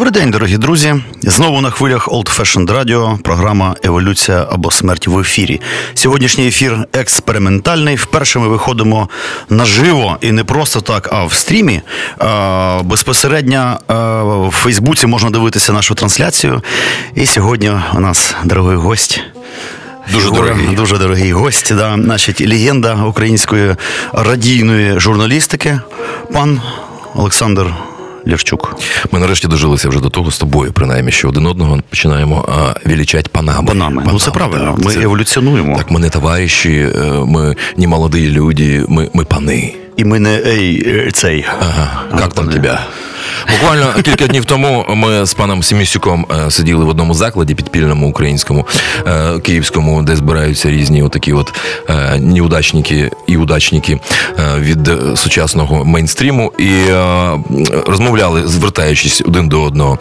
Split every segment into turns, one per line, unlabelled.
Добрий день, дорогі друзі. Знову на хвилях Old Fashioned Radio, програма Еволюція або смерть в ефірі. Сьогоднішній ефір експериментальний. Вперше ми виходимо наживо і не просто так, а в стрімі. Безпосередньо в Фейсбуці можна дивитися нашу трансляцію. І сьогодні у нас дорогий гость.
Дуже
Фігура,
дорогий.
дуже дорогий гость. Да, значить, легенда української радійної журналістики, пан Олександр Лєвчук.
Ми нарешті дожилися вже до того з тобою, принаймні, що один одного починаємо а, величать панами.
Панами. Ну це правильно.
Да,
Ми
це-
еволюціонуємо.
Так, ми не товариші, е, ми не молоді люди, ми, ми пани.
І ми не ей, е, цей.
Ага, як там тебе? Буквально кілька днів тому ми з паном Семісюком е, сиділи в одному закладі підпільному українському е, київському, де збираються різні отакі от е, неудачники і удачники від сучасного мейнстріму, і розмовляли, звертаючись один до одного.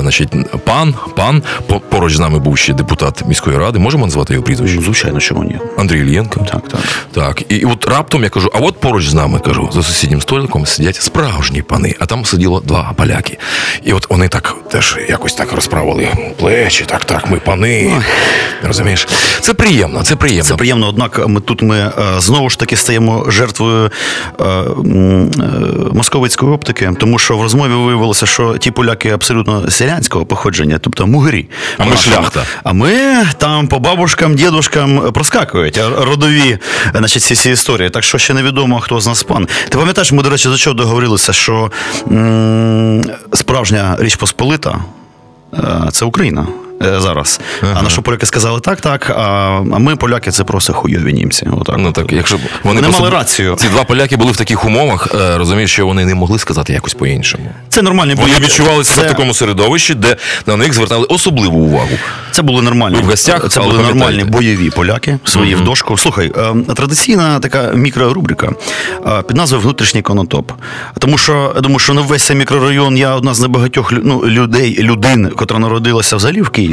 Значить, пан, пан, поруч з нами був ще депутат міської ради. Можемо назвати його прізвище?
Звичайно, чому ні?
Андрій Ільєнко.
Так, так.
Так, і от раптом я кажу, а от поруч з нами кажу, за сусіднім столиком сидять справжні пани, а там сиділо два поляки. І от вони так теж якось так розправили плечі, так, так, ми пани. Розумієш? Це приємно, це приємно.
Це приємно, однак ми тут ми е, знову ж таки стаємо жертвою е, е, московицької оптики, тому що в розмові виявилося, що ті поляки абсолютно селянського походження, тобто мугирі.
А ми шляхта.
А ми там по бабушкам, дідушкам проскакують родові значить, ці всі історії. Так що ще невідомо, хто з нас пан. Ти пам'ятаєш, ми, до речі, до чого договорилися, що м, справжня річ Посполита е, це Україна. Е, Зараз. А на що поляки сказали так, так. А, а ми, поляки, це просто хуйові німці. Отак.
Ну так, якщо
Вони
просто-
мали рацію.
Ці два поляки були в таких умовах, е, розумієш, що вони не могли сказати якось по-іншому.
Це нормальні
Вони
були-
відчували себе
це,
в такому середовищі, де на них звертали особливу увагу.
Це були нормальні
в гостях,
Це були нормальні бойові поляки, свої в дошку. Слухай, е, традиційна така мікрорубрика під назвою Внутрішній конотоп. Тому що я думаю, що не весь цей мікрорайон, я одна з небагатьох ну, людей, людин, котра народилася взагалі в Києві.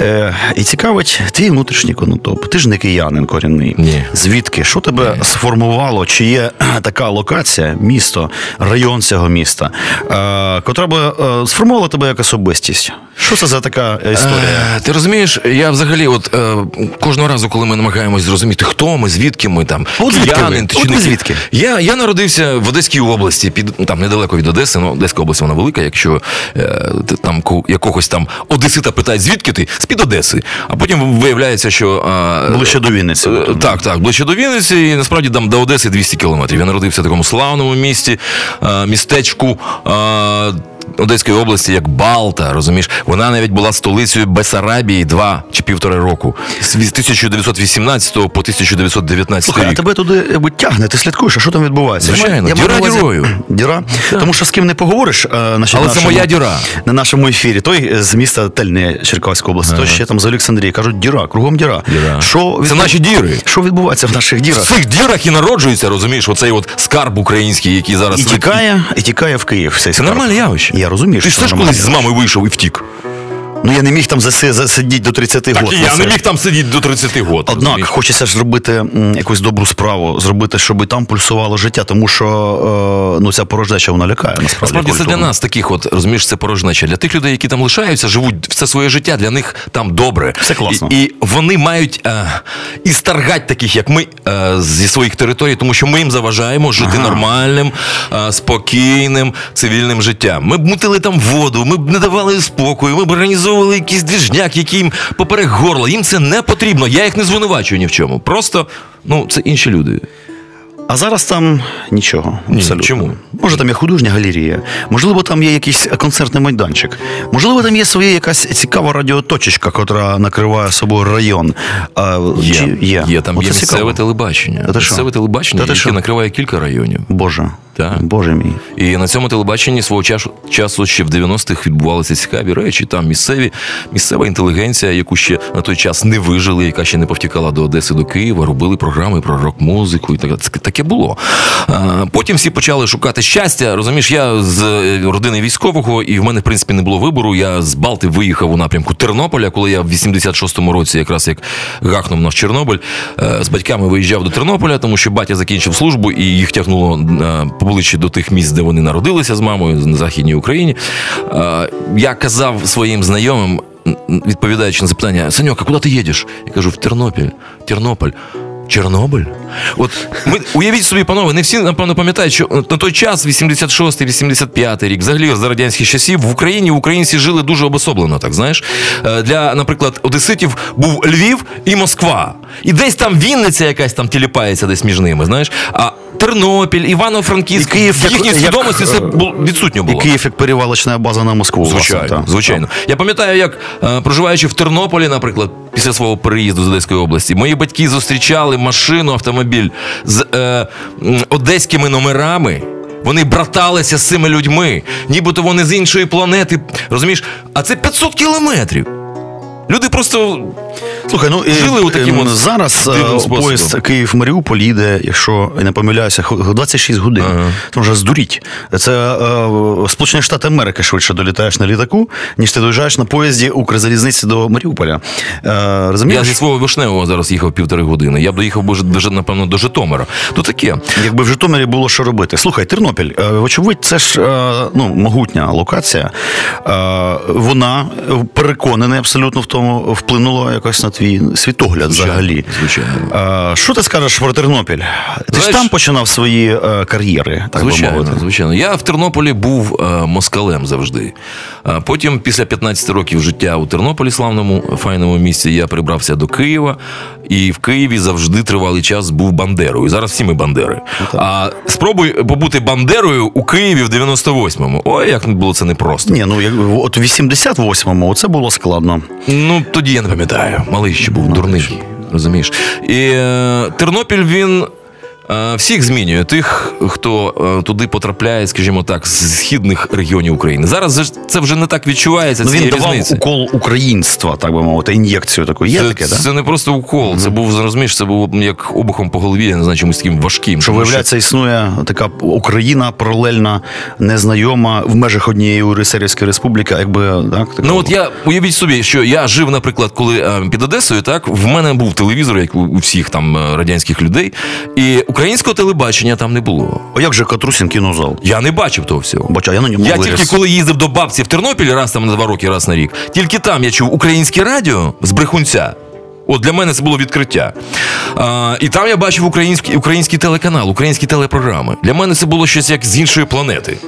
Е, І цікавить твій внутрішній конотоп. Ти ж не киянин корінний.
Ні.
Звідки? Що тебе сформувало? Чи є така локація, місто, район цього міста, е, котра би е, сформувала тебе як особистість? Що це за така е, історія?
Е, Ти розумієш, я взагалі, от е, кожного разу, коли ми намагаємось зрозуміти, хто ми, звідки ми там,
От звідки
киянин ти чи
От
не
звідки?
Я, я народився в Одеській області, під там недалеко від Одеси. Ну, Одеська область вона велика. Якщо е, там якогось там Одесита питають, звідки ти? З-під Одеси. А потім виявляється, що а,
Ближче до Вінниці.
Е, Так, так, ближче до Вінниці, і насправді там до Одеси 200 кілометрів. Я народився в такому славному місті, а, містечку. е, Одеської області як Балта, розумієш, вона навіть була столицею Бесарабії два чи півтори року з 1918 по 1919
Слухай, а
рік.
тебе туди якби, тягне, ти слідкуєш, а що там відбувається?
Звичайно,
Я
діра
увазі-
дірою.
Діра? Тому що з ким не поговориш, е, значить,
Але
на
це
нашому-
моя діра.
На нашому ефірі. Той з міста Тельне Черкаської області, той ще там з Олександрії. Кажуть, діра, кругом діра.
Діра.
Що
Це
відбу-
наші діри.
Що відбувається в наших
В
дірах?
цих дірах і народжується, розумієш, оцей от скарб український, який зараз
І тікає, і тікає в Київ. Цей
Це
скарб.
нормальне явище.
Я розумію,
Ти
що
ж теж колись з мами вийшов і втік.
Ну я не міг там заси- засидіти до 30
Так
років.
і я не міг там сидіти до 30 років.
Однак хочеться ж зробити м, якусь добру справу, зробити, щоб і там пульсувало життя, тому що е, ну ця порожнеча вона лякає. Насправді,
Насправді це для
культурно.
нас таких, от розумієш, це порожнеча. Для тих людей, які там лишаються, живуть все своє життя, для них там добре.
Все класно.
І, і вони мають е, і старгать таких, як ми, е, зі своїх територій, тому що ми їм заважаємо жити нормальним, е, спокійним, цивільним життям. Ми б мутили там воду, ми б не давали спокою, ми б організовували якийсь двіжняк, який їм поперек горла. Їм це не потрібно. Я їх не звинувачую ні в чому. Просто ну це інші люди.
А зараз там нічого.
Ні, чому?
Може, там є художня галерія, можливо, там є якийсь концертний майданчик, можливо, там є своя якась цікава радіоточечка, котра накриває собою район. А,
Є,
чи є?
є там
Оце
є
цікаво.
місцеве телебачення.
Та ти що?
Місцеве телебачення,
Та ти
яке
що?
накриває кілька районів.
Боже.
Так.
Боже мій.
І на цьому телебаченні свого часу, часу ще в 90-х відбувалися цікаві речі. Там місцеві, місцева інтелігенція, яку ще на той час не вижили, яка ще не повтікала до Одеси, до Києва, робили програми про рок-музику. І так Це таке було. А, потім всі почали шукати щастя. Розумієш, я з е, родини військового, і в мене, в принципі, не було вибору. Я з Балти виїхав у напрямку Тернополя, коли я в 86-му році, якраз як гахнув наш Чорнобиль, е, з батьками виїжджав до Тернополя, тому що батя закінчив службу і їх тягнуло е, поближче до тих місць, де вони народилися з мамою на Західній Україні. Е, Я казав своїм знайомим, відповідаючи на запитання: Саньок, а куди ти їдеш? Я кажу, в Тернопіль. Тернополь. Чорнобиль? От ми уявіть собі, панове, не всі напевно пам'ятають, що на той час, 86-85 рік, взагалі за радянських часів, в Україні українці жили дуже обособлено, так знаєш. Е, Для, наприклад, одеситів був Львів і Москва. І десь там Вінниця якась там тіліпається десь між ними, знаєш. А Тернопіль, Івано-Франківськ, в їхній свідомості це
е,
було,
І. Київ як перевалочна база на Москву. власне,
Звичайно,
так.
звичайно. Я пам'ятаю, як е, проживаючи в Тернополі, наприклад, після свого переїзду з Одеської області, мої батьки зустрічали машину, автомобіль з е, одеськими номерами. Вони браталися з цими людьми, нібито вони з іншої планети. Розумієш? А це 500 кілометрів. Люди просто
Слухай, ну і,
Жили у таким
ем, зараз е, поїзд Київ-Маріуполь їде, якщо я не помиляюся, 26 годин.
Ага.
Це вже здуріть. Це е, Сполучені Штати Америки швидше долітаєш на літаку, ніж ти доїжджаєш на поїзді Укрзалізниці до Маріуполя. Е, розумієш?
я зі свого вишневого зараз їхав півтори години. Я б доїхав вже, напевно, до Житомира. То таке.
Якби в Житомирі було що робити. Слухай, Тернопіль, е, вочевидь, це ж е, ну, могутня локація. Е, Вона переконаний абсолютно в тому, вплинула якось на твій світогляд
Звичайно,
взагалі.
звичайно.
Е, Що ти скажеш про Тернопіль? Ти ж там починав свої е, кар'єри, так би
Звичайно,
мовити.
звичайно. Я в Тернополі був е, москалем завжди. А потім, після 15 років життя у Тернополі, славному файному місці, я прибрався до Києва, і в Києві завжди тривалий час був Бандерою. Зараз всі ми Бандери. А спробуй побути Бандерою у Києві в 98-му. Ой, як було це непросто.
Ні, ну як- от у 88-му це було складно.
Ну, тоді я не пам'ятаю. Малий ще був дурний. Розумієш? І е, Тернопіль він. Е, Всіх змінює тих, хто е, туди потрапляє, скажімо так, з східних регіонів України. Зараз це вже не так відчувається.
Ну, він давав
різниці.
укол українства, так би мовити, ін'єкцію таку. Є
Це,
таке, так?
це не просто укол, це був розумієш, це був як обухом по голові, я не знаю, чимось таким важким.
Що виявляється, існує така Україна паралельна, незнайома в межах однієї Урисерівської республіки, якби так така
Ну от я уявіть собі, що я жив, наприклад, коли е, під Одесою, так в мене був телевізор, як у, всіх там радянських людей, і українського телебачення там не було.
А як же Катрусін кінозал?
Я не бачив того всього.
Бача, я на ньому
Я
виріс.
тільки коли їздив до бабці в Тернопіль раз там на два роки, раз на рік, тільки там я чув українське радіо з брехунця. От для мене це було відкриття. А, і там я бачив український, український телеканал, українські телепрограми. Для мене це було щось як з іншої планети.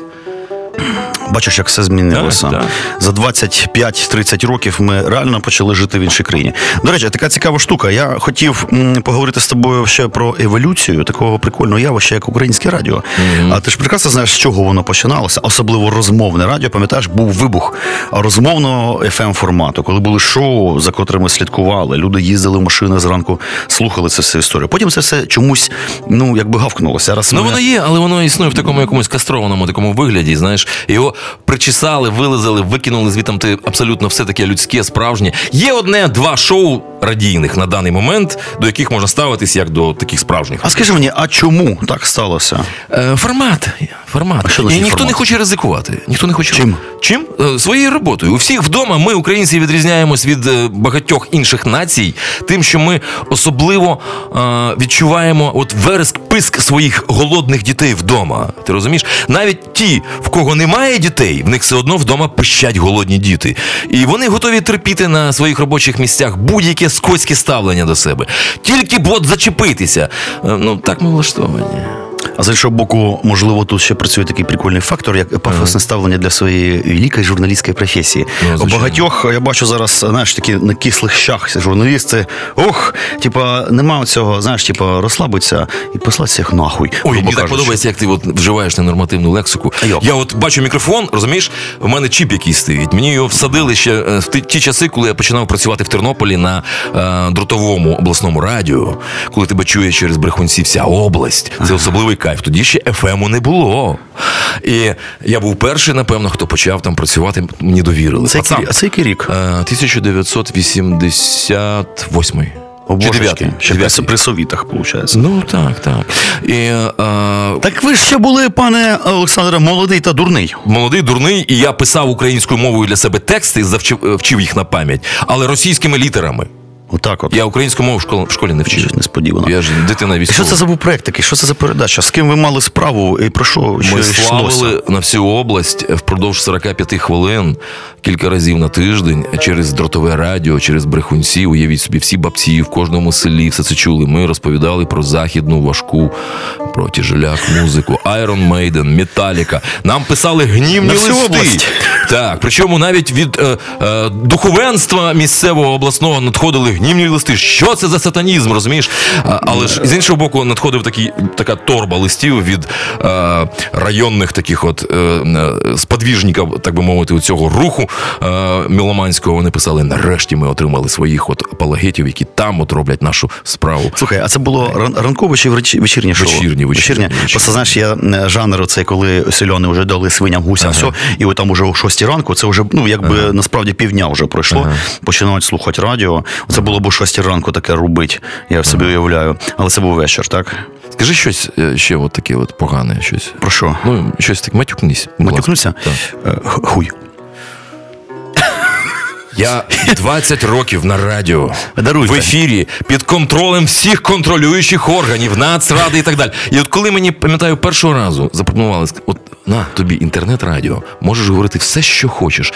Бачиш, як все змінилося.
Так, так.
За 25-30 років ми реально почали жити в іншій країні. До речі, така цікава штука. Я хотів поговорити з тобою ще про еволюцію такого прикольного явища, як українське радіо. А ти ж прекрасно знаєш, з чого воно починалося, особливо розмовне радіо. Пам'ятаєш, був вибух розмовного fm формату, коли були шоу, за котрими слідкували. Люди їздили в машини зранку, слухали це все історію. Потім це все чомусь, ну якби гавкнулося. Раз
Ну
ми-
воно є, але воно існує в такому якомусь кастрованому такому вигляді. Знаєш, його причесали, вилизали, викинули звітом ти абсолютно все таке людське, справжнє. Є одне-два шоу радійних на даний момент, до яких можна ставитись як до таких справжніх.
А скажи мені, а чому так сталося?
Е, формат. Формат.
А що
І ніхто
формат?
не хоче ризикувати. Ніхто не хоче.
Чим?
Чим? Е, Своєю роботою. У всіх вдома ми, українці, відрізняємось від е, багатьох інших націй, тим, що ми особливо е, відчуваємо от вереск, писк своїх голодних дітей вдома. Ти розумієш? Навіть ті, в кого немає дітей, в них все одно вдома пищать голодні діти. І вони готові терпіти на своїх робочих місцях будь-яке скотське ставлення до себе. Тільки б от зачепитися. Е, Ну так ми влаштовані.
А з іншого боку, можливо, тут ще працює такий прикольний фактор, як пафосне ставлення для своєї великої журналістської професії.
Ну,
У багатьох я бачу зараз, знаєш, такі на кислих щах журналісти. Ох, типа, нема цього, знаєш, типа, розслабиться і послатися їх нахуй.
Ой, мені так подобається, як ти от вживаєш ненормативну лексику.
Йо.
Я от бачу мікрофон, розумієш, в мене чіп якийсь стоїть. Мені його всадили ще е, в ті, часи, коли я починав працювати в Тернополі на е, дротовому обласному радіо, коли тебе чує через брехунці вся область. Це особливий особливий кайф. Тоді ще FM не було. І я був перший, напевно, хто почав там працювати. Мені довірили.
Це який, а це який рік?
Е, 1988.
О,
Чи.
Ще при, при совітах, виходить.
Ну так, так. І е,
Так ви ж ще були, пане Олександре, молодий та дурний.
молодий, дурний, і я писав українською мовою для себе тексти, завчив е, вчив їх на пам'ять, але російськими літерами.
Отак от.
Я українську мову в школі, в школі не вчив.
Щось несподівано.
Я ж дитина військова.
Що це за був проект такий? Що це за передача? З ким ви мали справу і про що
Ми
що йшлося?
славили на всю область впродовж 45 хвилин кілька разів на тиждень через дротове радіо, через брехунці. Уявіть собі, всі бабці в кожному селі все це чули. Ми розповідали про західну важку, про тяжеляк музику, Iron Maiden, Metallica. Нам писали гнівні
На всю
листи.
область.
Так, причому навіть від е, е, духовенства місцевого обласного надходили гнівні листи. Що це за сатанізм, розумієш? А, але ж з іншого боку, надходив такий, така торба листів від е, районних таких от е, е, сподвіжників, так би мовити, у цього руху е, міломанського. Вони писали: нарешті ми отримали своїх от апологетів, які там от роблять нашу справу.
Слухай, а це було ран- ранкове чи вечі- вечірнє шоу?
Вечірнє, вечірнє.
Просто знаєш, я е, жанр оцей, коли сельони вже дали свиням гусям, все, і от там уже о 6 ранку, це вже ну якби насправді півдня вже пройшло. Починають слухати радіо. Це було б о 6 ранку таке робить. Я собі уявляю. Але це був вечір, так?
Скажи щось е, ще от таке от погане, щось.
Про що?
Ну, щось таке, матюкнись.
Матюкнуся?
Так.
Е, Хуй.
Я 20 років на радіо
Даруйте.
в ефірі під контролем всіх контролюючих органів, нацради і так далі. І от коли мені пам'ятаю першого разу запропонували, от на тобі інтернет-радіо, можеш говорити все, що хочеш,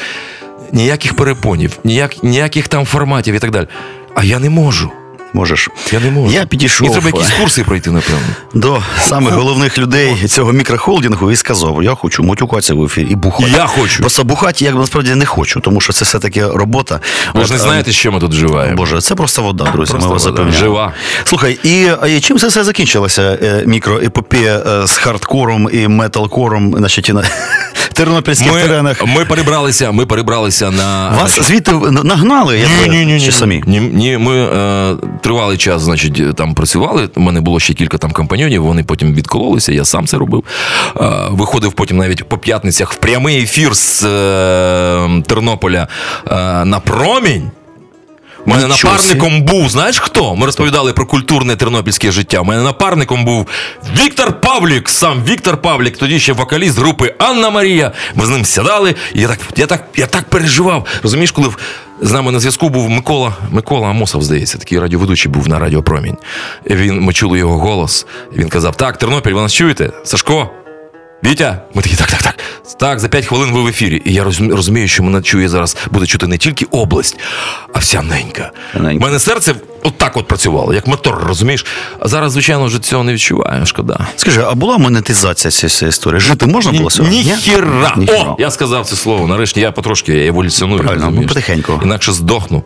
ніяких перепонів, ніяк, ніяких там форматів і так далі. А я не можу.
Можеш.
Я не можу.
Я підійшов.
Мені треба якісь курси пройти, напевно.
до самих головних людей цього мікрохолдингу і сказав: я хочу матюкатися в ефірі і бухати.
Я хочу.
Просто бухати я насправді не хочу, тому що це все-таки робота.
Ви ж не
е,
знаєте, що ми тут вживаємо.
Боже, це просто вода, друзі.
Просто
ми вас запевняємо.
Жива.
Слухай, і, і чим це все закінчилося? Е, Мікроепопея е, з хардкором і металкором, значить, і на тернопільських теренах.
Ми, ми перебралися, ми перебралися на
Вас звідти нагнали, як ви? чи самі?
Ні, ні, ми е, тривалий час, значить, там працювали. У мене було ще кілька там компаньонів, вони потім відкололися, я сам це робив. Е, виходив потім навіть по п'ятницях в прямий ефір з е, Тернополя е, на промінь. У мене
Нічого
напарником був, знаєш хто? Ми розповідали про культурне тернопільське життя. У мене напарником був Віктор Павлік, сам Віктор Павлік, тоді ще вокаліст групи Анна Марія. Ми з ним сідали, і я так, я так, я так переживав. Розумієш, коли з нами на зв'язку був Микола, Микола Амосов, здається, такий радіоведучий був на Радіо Промінь. І Він, ми чули його голос. Він казав: Так, Тернопіль, ви нас чуєте? Сашко? Вітя, ми такі, так, так, так. Так, за 5 хвилин ви в ефірі. І я розумію, що мене чує зараз, буде чути не тільки область, а вся ненька. У мене серце от так от працювало, як мотор, розумієш? А зараз, звичайно, вже цього не відчуваю, шкода.
Скажи, а була монетизація цієї історії? Жити можна було сьогодні? Ні?
Ніхіра!
Ніхіра.
О, я сказав це слово. Нарешті я потрошки еволюціоную.
Правильно, ну, потихеньку.
Інакше здохну.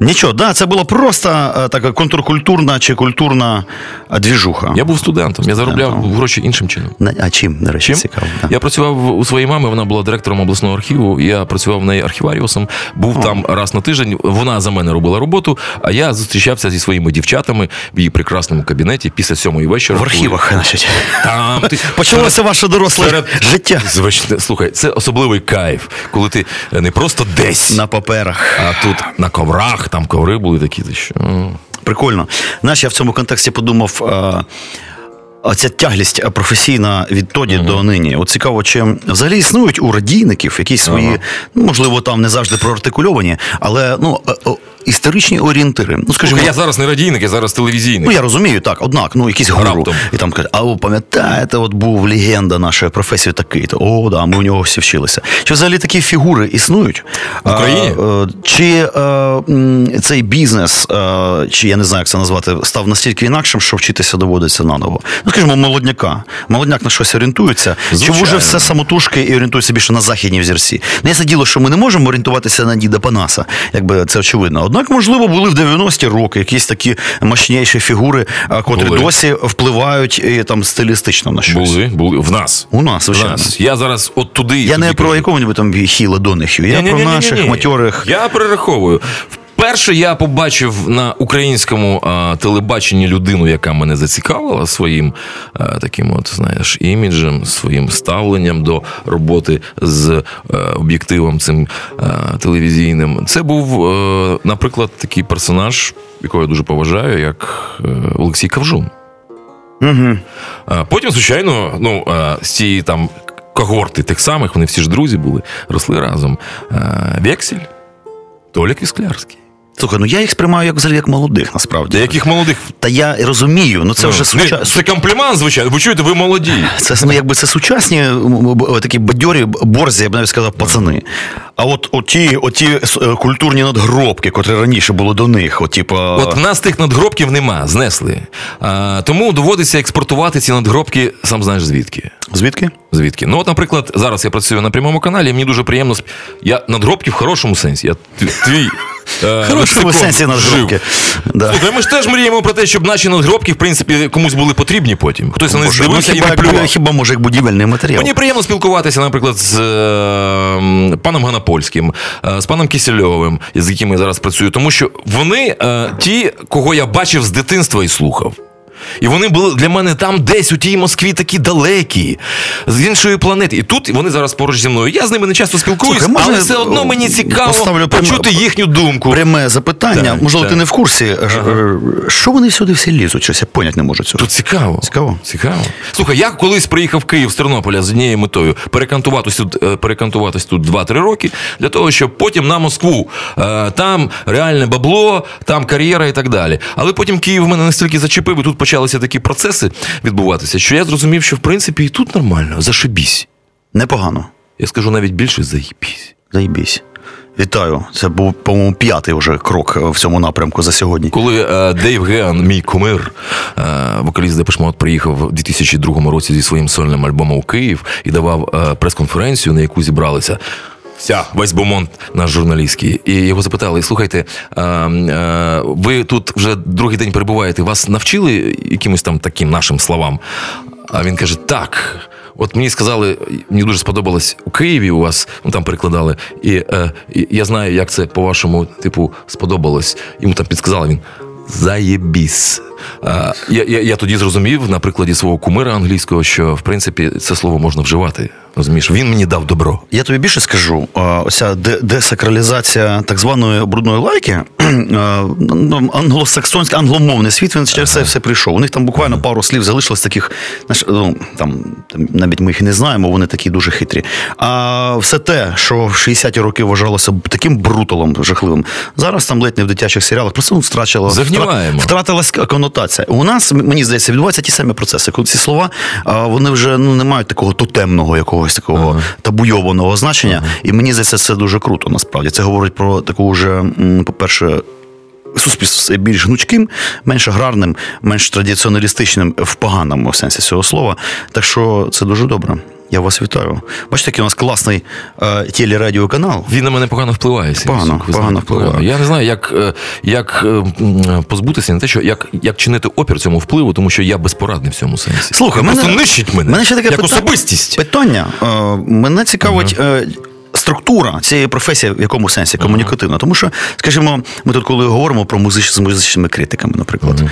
Нічого, да, це була просто е, така контркультурна чи культурна е, двіжуха.
Я був студентом, я заробляв
Студентом.
гроші іншим чином.
На- А чим, до речі,
Чим?
цікаво? да.
Я працював у своїй мами, вона була директором обласного архіву. Я працював в неї архіваріусом, був там раз на тиждень. Вона за мене робила роботу, а я зустрічався зі своїми дівчатами в її прекрасному кабінеті після сьомої вечора.
В архівах, значить.
Там ти
Почалося ваше доросле
серед
життя
Звичне, слухай, це особливий кайф, коли ти е, не просто десь,
на паперах.
а тут на коврах, там коври були такі, ти що. ну.
Прикольно. Знаєш, я в цьому контексті подумав. е, Оця тяглість е, професійна відтоді до нині. От цікаво, чи взагалі існують у радійників якісь свої, ну, можливо, там не завжди проартикульовані, але ну, е, історичні орієнтири. Ну, скажімо,
Я зараз не радійник, я зараз телевізійник.
Ну, я розумію, так, однак, ну, якісь гуру.
Раптом.
І там кажуть, а ви пам'ятаєте, от був легенда нашої професії такий, то о, да, ми у нього всі вчилися. Чи взагалі такі фігури існують?
В Україні?
А, е, чи е, м, цей бізнес, е, чи я не знаю, як це назвати, став настільки інакшим, що вчитися доводиться наново? Ну, скажімо, молодняка. Молодняк на щось орієнтується. Чи
Звичайно.
вже все самотужки і орієнтується більше на західні взірці? Ну, я діло, що ми не можемо орієнтуватися на діда Панаса, якби це очевидно. Однак, можливо, були в 90-ті роки якісь такі мощніші фігури, а, котрі
Були.
досі впливають і, там стилістично на щось.
Були, були в нас.
У нас,
В нас. Я зараз от туди.
Я
туди
не про
якого
небудь там Хіла Донехю, я про
Ні-ні-ні-ні-ні.
наших матьорих.
Я перераховую. Вперше я побачив на українському а, телебаченні людину, яка мене зацікавила своїм а, таким, от знаєш, іміджем, своїм ставленням до роботи з е, об'єктивом цим е, телевізійним. Це був, е, наприклад, такий персонаж, якого я дуже поважаю, як е, Олексій Кавжун.
Угу.
А Потім, звичайно, ну, е, з цієї там когорти тих самих, вони всі ж друзі були, росли разом. Е, Вексель, Толік Вісклярський.
Слухай, ну я їх сприймаю як взагалі як молодих, насправді.
Яких молодих
Та я розумію, ну це
Ну,
вже
ні, це комплімент, звичайно. Ви чуєте, ви молоді.
Це ну, якби це сучасні такі бадьорі, борзі, я б навіть сказав, пацани. А от оті, оті е, культурні надгробки, котрі раніше були до них, от, типа.
От в нас тих надгробків нема, знесли. А, тому доводиться експортувати ці надгробки, сам знаєш звідки.
Звідки?
Звідки? Ну, от, наприклад, зараз я працюю на прямому каналі, і мені дуже приємно. Я надгробки в хорошому сенсі. Я твій. Е,
В хорошому сенсі надгробки. Да.
Слухай, ми ж теж мріємо про те, щоб наші надгробки, в принципі, комусь були потрібні потім. Хтось на них
ну,
здивився і не плював.
хіба може як будівельний матеріал?
Мені приємно спілкуватися, наприклад, з е, паном Ганапольським, е, з паном Кісельовим, з яким я зараз працюю, тому що вони е, ті, кого я бачив з дитинства і слухав. І вони були для мене там десь у тій Москві такі далекі, з іншої планети. І тут вони зараз поруч зі мною. Я з ними не часто спілкуюсь,
Слухай,
але все одно мені цікаво почути їхню думку.
Пряме запитання,
Так,
можливо,
так.
ти не в курсі. е, ж, е, Що вони сюди всі лізуть? Щось я поняти не можу цього.
Тут цікаво.
Цікаво.
Цікаво. Слухай, я колись приїхав в Київ з Тернополя з однією метою перекантуватись тут, е, перекантуватись тут 2-3 роки для того, щоб потім на Москву. Там реальне бабло, там кар'єра і так далі. Але потім Київ мене настільки зачепив, і тут почалися такі процеси відбуватися, що я зрозумів, що в принципі і тут нормально, зашибісь.
Непогано.
Я скажу навіть більше заїбісь.
Заїбісь. Вітаю. Це був, по-моєму, п'ятий вже крок е, в цьому напрямку за сьогодні.
Коли е, Дейв Геан, мій кумир, е, вокаліст Депеш Мод, приїхав у 2002 році зі своїм сольним альбомом у Київ і давав е, прес-конференцію, на яку зібралися. Вся весь бомонд наш журналістський, і його запитали: слухайте, ви тут вже другий день перебуваєте, вас навчили якимось там таким нашим словам? А він каже: так. От мені сказали, мені дуже сподобалось у Києві у вас, ну там перекладали, і, е, я знаю, як це по-вашому, типу, сподобалось. Йому там підсказали він. Заєбіс. Я, я, я тоді зрозумів на прикладі свого кумира англійського, що в принципі це слово можна вживати. Розумієш, він мені дав добро.
Я тобі більше скажу, оця десакралізація так званої брудної лайки, ну, англосаксонський, англомовний світ, він через це все прийшов. У них там буквально пару слів залишилось таких, знаєш, ну, там, навіть ми їх і не знаємо, вони такі дуже хитрі. А все те, що в 60-ті роки вважалося таким бруталом жахливим, зараз там ледь не в дитячих серіалах, просто ну, втрачало, втратилась конотація. У нас, мені здається, відбуваються ті самі процеси. Коли ці слова вони вже ну, не мають такого тотемного якогось такого табуйованого значення. І мені здається, це дуже круто, насправді. Це говорить про таку вже, по-перше, суспільство все більш гнучким, менш аграрним, менш традиціоналістичним в поганому сенсі цього слова. Так що це дуже добре. Я вас вітаю. Бачите, який у нас класний е, телерадіоканал.
Він на мене погано впливає.
Погано, погано впливає.
Я не знаю, як, е, як е, позбутися, не те, що як, як чинити опір цьому впливу, тому що я безпорадний в цьому сенсі.
Слухай, мене,
просто нищить мене.
мене ще таке
як
питання,
особистість.
Питання. Е, мене цікавить. е, Структура цієї професії в якому сенсі комунікативна. Тому що, скажімо, ми тут, коли говоримо про музич, з музичними критиками, наприклад,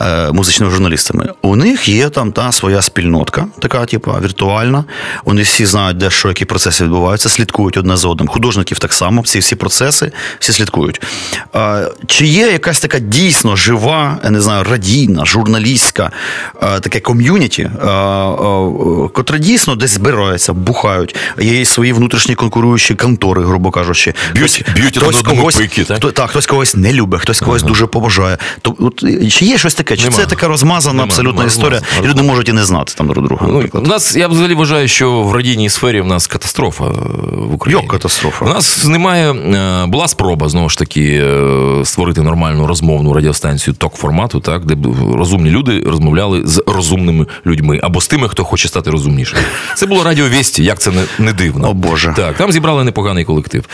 е, музичними журналістами, у них є там та своя спільнотка, така, типу, віртуальна. Вони всі знають, де що, які процеси відбуваються, слідкують одне за одним. Художників так само, ці всі процеси всі слідкують. Чи є якась така дійсно жива, я не знаю, радійна, журналістська е, таке ком'юніті, е, котре дійсно десь збираються, бухають, є свої внутрішні конкуруючі контори, грубо кажучи.
Б'ють- б'ють
хтось когось-
пики, так?
хто- так, хтось когось не любить, хтось когось дуже поважає. То, от, чи є щось таке? Чи
Нема.
це така розмазана
Нема,
абсолютна
нема,
історія? І люди можуть і не знати там друг друга.
Ну, у нас я взагалі вважаю, що в радійній сфері в нас катастрофа е, в Україні.
Як катастрофа?
У нас немає. е, Була спроба знову ж таки е, створити нормальну розмовну радіостанцію ток формату, так де розумні люди розмовляли з розумними людьми або з тими, хто хоче стати розумнішим. Це було радіо Вісті, як це не, не дивно.
О, Боже.
Так, там зібрали. Зібрали непоганий колектив.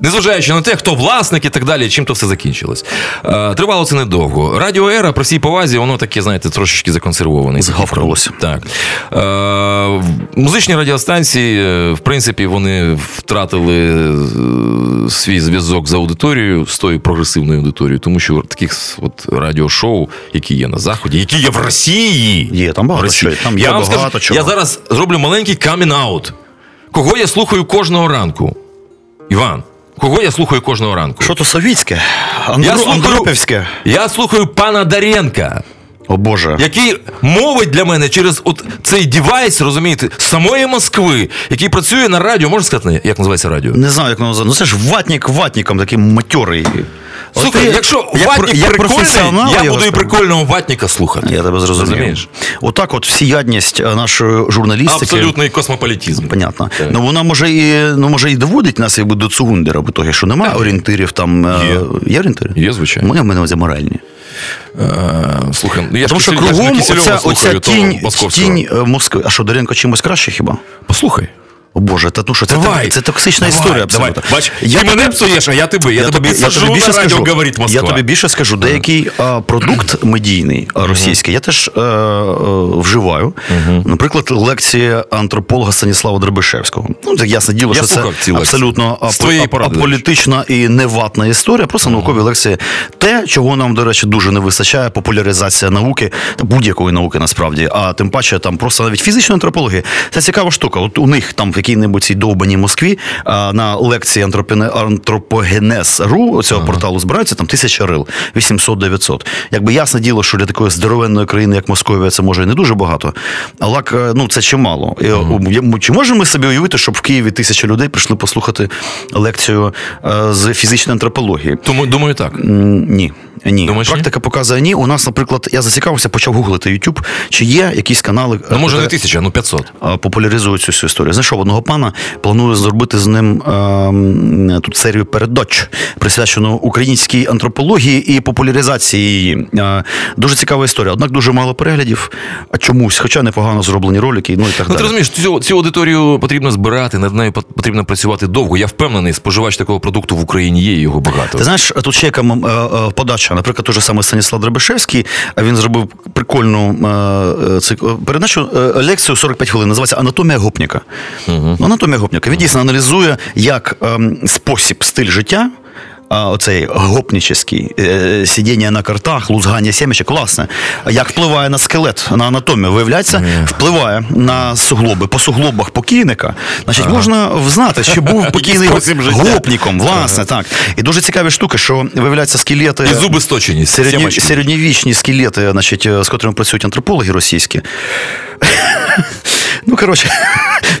Незважаючи на те, хто власник і так далі, чим то все закінчилось. Е, тривало це недовго. Радіо Ера, при всій повазі, воно таке, знаєте, трошечки законсервоване.
Згавкнулося.
Так. Е, музичні радіостанції, е, в принципі, вони втратили свій зв'язок з аудиторією, з тою прогресивною аудиторією, тому що таких от радіошоу, які є на Заході, які є в Росії.
Є, там багато
Росії.
чого, там є
я
багато
скажу,
чого.
Я зараз зроблю маленький камін-аут. Кого я слухаю кожного ранку? Іван, кого я слухаю кожного ранку?
Що то совітське?
Я
Андру...
слухаю-
Андропівське?
Я слухаю пана Даренка.
О Боже.
який мовить для мене через от цей девайс, розумієте, самої Москви, який працює на радіо, можна сказати, як називається радіо?
Не знаю, як воно називається. Ну це ж ватник ватником, такий матьорий.
Слухай,
От
якщо
як
ватник
як професіонал
я
його
буду і прикольного ватника слухати.
Я тебе зрозумів. Отак, от всіядність е, нашої журналістики.
Абсолютний космополітизм.
Понятно.
Так.
Ну вона може і ну може і доводить нас якби до Цугундера, в ітогі, що немає орієнтирів там. е,
Є.
Є орієнтири?
Є, звичайно.
Мене в мене оці моральні.
Е, Слухай, ну я
Тому що
я
кругом оця,
слухаю,
оця тінь, тінь Москви. А що, Даренко чимось краще хіба?
Послухай.
О Боже, та ну що, це,
Давай.
це токсична
Давай,
історія.
Давай, бач,
Я
ти мене псуєш, а я тебе. Я, тебе підсажу на радіо,
скажу.
говорить Москва.
Я тобі більше скажу. Деякий а, продукт медійний російський я теж е, е, вживаю. Наприклад, лекції антрополога Станіслава Дробишевського. Ну, так ясне діло,
Я
що це абсолютно аполітична і неватна історія, просто наукові лекції. Те, чого нам, до речі, дуже не вистачає, популяризація науки, та будь-якої науки насправді, а тим паче там просто навіть фізичної антропології. Це цікава штука. От у них там якій-небудь цій довбаній Москві а, на лекції антропогенез.ру цього порталу збираються там тисяча рил, 800-900. Якби ясне діло, що для такої здоровенної країни, як Московія, це може і не дуже багато. Але е, ну, це чимало. Е, Чи можемо ми собі уявити, щоб в Києві тисяча людей прийшли послухати лекцію е, з фізичної антропології?
Тому, думаю, так.
Ні. Ні,
Думаєш, ні?
практика показує ні. У нас, наприклад, я зацікавився, почав гуглити YouTube, чи є якісь канали,
Ну, може, не
е,
тисяча, ну 500.
е, популяризують цю всю історію. Знайшов одного пана, планую зробити з ним е, тут серію передач, присвячену українській антропології і популяризації її. Е, дуже цікава історія. Однак дуже мало переглядів, а чомусь, хоча непогано зроблені ролики, ну і так
Ну, ти розумієш, цю, цю аудиторію потрібно збирати, над нею пот- потрібно працювати довго. Я впевнений, споживач такого продукту в Україні є, його багато.
Ти знаєш, тут ще яка е, е, подача. Наприклад, той же саме Станіслав Драбишевський, а він зробив прикольну е, е, цик- е, передачу е, лекцію 45 хвилин. Називається Анатомія гопніка. Ну, Анатомія гопніка. Він дійсно аналізує, як ем, спосіб, стиль життя. А оцей гопнічний, е, сидіння на картах, лузгання сімечок, класне. Як впливає на скелет, на анатомію, виявляється, впливає на суглоби. По суглобах покійника, значить, можна взнати, чи був покійний гопніком, власне, так. І дуже цікаві штуки, що виявляється скелети.
І зуби сточені.
Середні, середньовічні скелети, значить, з котрими працюють антропологи російські. Ну, коротше,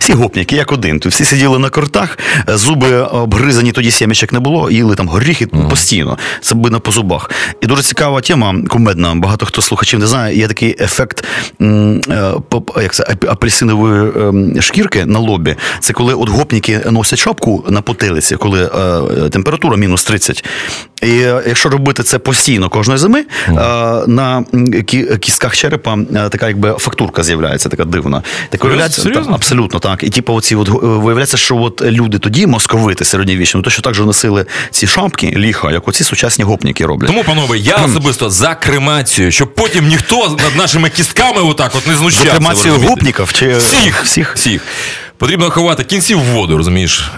всі гопніки, як один. Тут всі сиділи на кортах, зуби обгризані, тоді сімечок не було, їли там горіхи постійно. Це видно по зубах. І дуже цікава тема, кумедна. Багато хто слухачів не знає. Є такий ефект е, як це, апельсинової ем, шкірки на лобі. Це коли от гопніки носять шапку на потилиці, коли е, температура мінус 30. І е, якщо робити це постійно кожної зими, е, на кі- кістках черепа е, така якби фактурка з'являється, така дивна. Так
Серйозно?
так, абсолютно так. І типу, оці от, е, виявляється, що от люди тоді, московити середньовічні, ну, то що так же носили ці шапки, ліха, як оці сучасні гопніки роблять.
Тому, панове, я особисто за кремацію, щоб потім ніхто над нашими кістками отак от не знущався.
За кремацію гопніків чи
Всіх,
всіх?
всіх. Потрібно ховати кінці в воду, розумієш?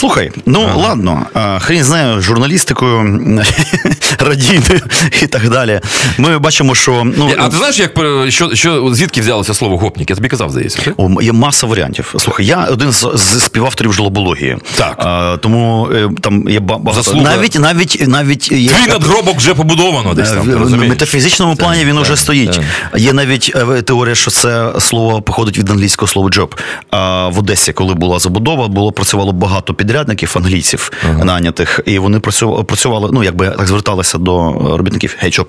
Слухай, ну ладно, а, хрін знає журналістикою, радійною і так далі. Ми бачимо, що ну
А ти знаєш, як що, що звідки взялося слово гопнік? Я тобі казав, здається.
О, Є маса варіантів. Слухай, я один з, з співавторів жлобології.
Так.
А, тому е, там є багато.
Заслуга.
Навіть навіть навіть є
Твій надгробок вже побудовано десь там.
Е, в метафізичному плані він уже стоїть.
так.
Є навіть е, теорія, що це слово походить від англійського слова job. В Одесі, коли була забудова, було працювало багато підрядників англійців нанятих, і вони працювали, ну якби так зверталися до робітників job.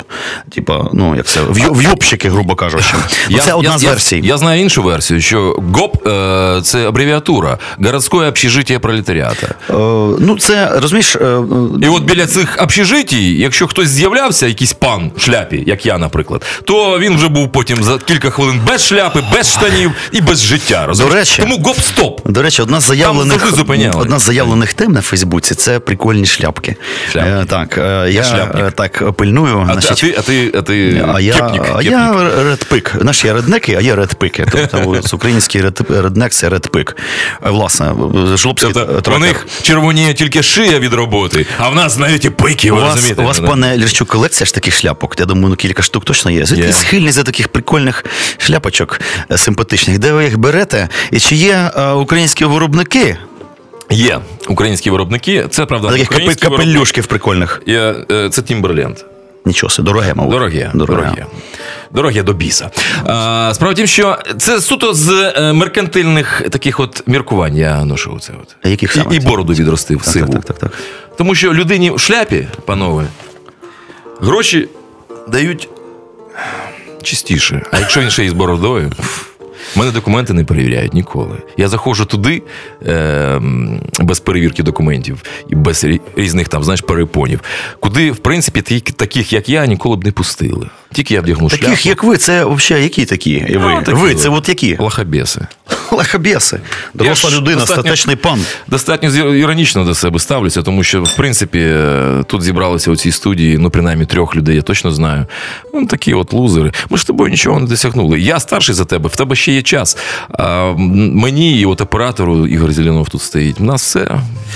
Типа, ну як це в'юбщики, грубо кажучи. Ну, це одна з версій.
Я, я знаю іншу версію, що ГОП е, це абревіатура городське общежиття пролетаріата.
Е, ну, це розумієш. е, е,
І от біля цих общежитій, якщо хтось з'являвся, якийсь пан в шляпі, як я, наприклад, то він вже був потім за кілька хвилин без шляпи, без штанів і без життя. Розумієш?
Речі-
Тому гоп-стоп.
До речі, одна з заявлених одна з заявлених тем на Фейсбуці це прикольні шляпки.
Шляпки.
Е, так, е, я
шляпник.
е, так пильную.
А, ти- а ти, а ти, а ти
А я,
кепнік,
а
кепнік.
я редпик. Знаєш, є реднеки, а є редпики. Тобто український ред, реднек це редпик. Власне, жлобський
Тобто, у них червоніє тільки шия від роботи, а в нас і пики,
У вас,
розумієте?
у вас, пане Лірчук, колекція ж таких шляпок. Я думаю, ну кілька штук точно є. Звідки
Є.
схильність за таких прикольних шляпочок симпатичних? Де ви їх берете? І чи є е, українські виробники
Є українські виробники. Це правда
таких
українські виробники.
капелюшків прикольних?
Є, е, Це Timberland.
Нічого собі, дороге, мабуть.
Дороге, дороге. Дороге до біса. А, справа в тім, що це суто з е, меркантильних таких от міркувань я ношу це от.
А яких саме?
І, і бороду відростив
Так,
сиву.
так, так, так, так.
Тому що людині в шляпі, панове, гроші дають чистіше. А якщо він ще із бородою, мене документи не перевіряють ніколи. Я заходжу туди е, без перевірки документів і без різних там, знаєш, перепонів, куди, в принципі, таких, як я, ніколи б не пустили. Тільки я вдягну
Таких,
шляпу.
як ви, це взагалі які такі? І ви,
Ну, такі
ви це от які?
Лахабеси.
Лахабєси. Доросла
Я
людина,
достатньо-
статечний пан.
Достатньо іронічно до себе ставлюся, тому що, в принципі, е, тут зібралися у цій студії, ну, принаймні трьох людей, я точно знаю. Ну, такі от лузери. Ми ж з тобою нічого не досягнули. Я старший за тебе, в тебе ще є час. А мені і от оператору Ігор Зеленов тут стоїть. У нас все.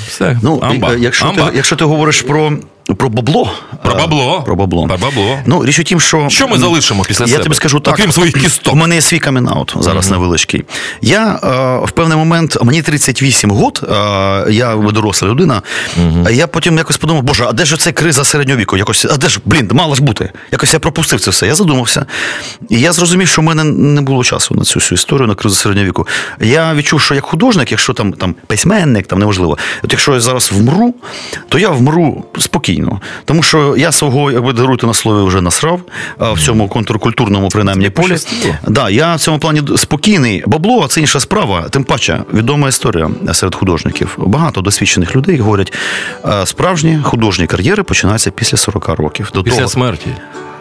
все.
Ну,
амба.
якщо,
амба.
Ти, якщо ти говориш про, про бабло.
Про
е,
бабло.
Про бабло.
Про бабло.
Ну, річ у тім, що.
Що ми залишимо після
я
себе?
тобі скажу так.
Окрім своїх кісток.
У мене є свій камінг-аут зараз невеличкий. Я е, в певний момент, мені 38 год, е, я доросла людина. а Я потім якось подумав, боже, а де ж ця криза середнього віку? Якось, а де ж, блін, мало ж бути. Якось я пропустив це все. Я задумався. І я зрозумів, що в мене не було часу на цю всю історію, на кризу середнього віку. Я відчув, що як художник, якщо там, там письменник, там неважливо, от якщо я зараз вмру, то я вмру спокійно. Тому що я свого, якби даруйте на слові, вже насрав а, в цьому контркультурному принаймні полі. Да, я в цьому плані спокійний. Бабло це інша справа. Тим паче, відома історія серед художників. Багато досвідчених людей говорять, справжні художні кар'єри починаються після 40 років. До
Після
того,
смерті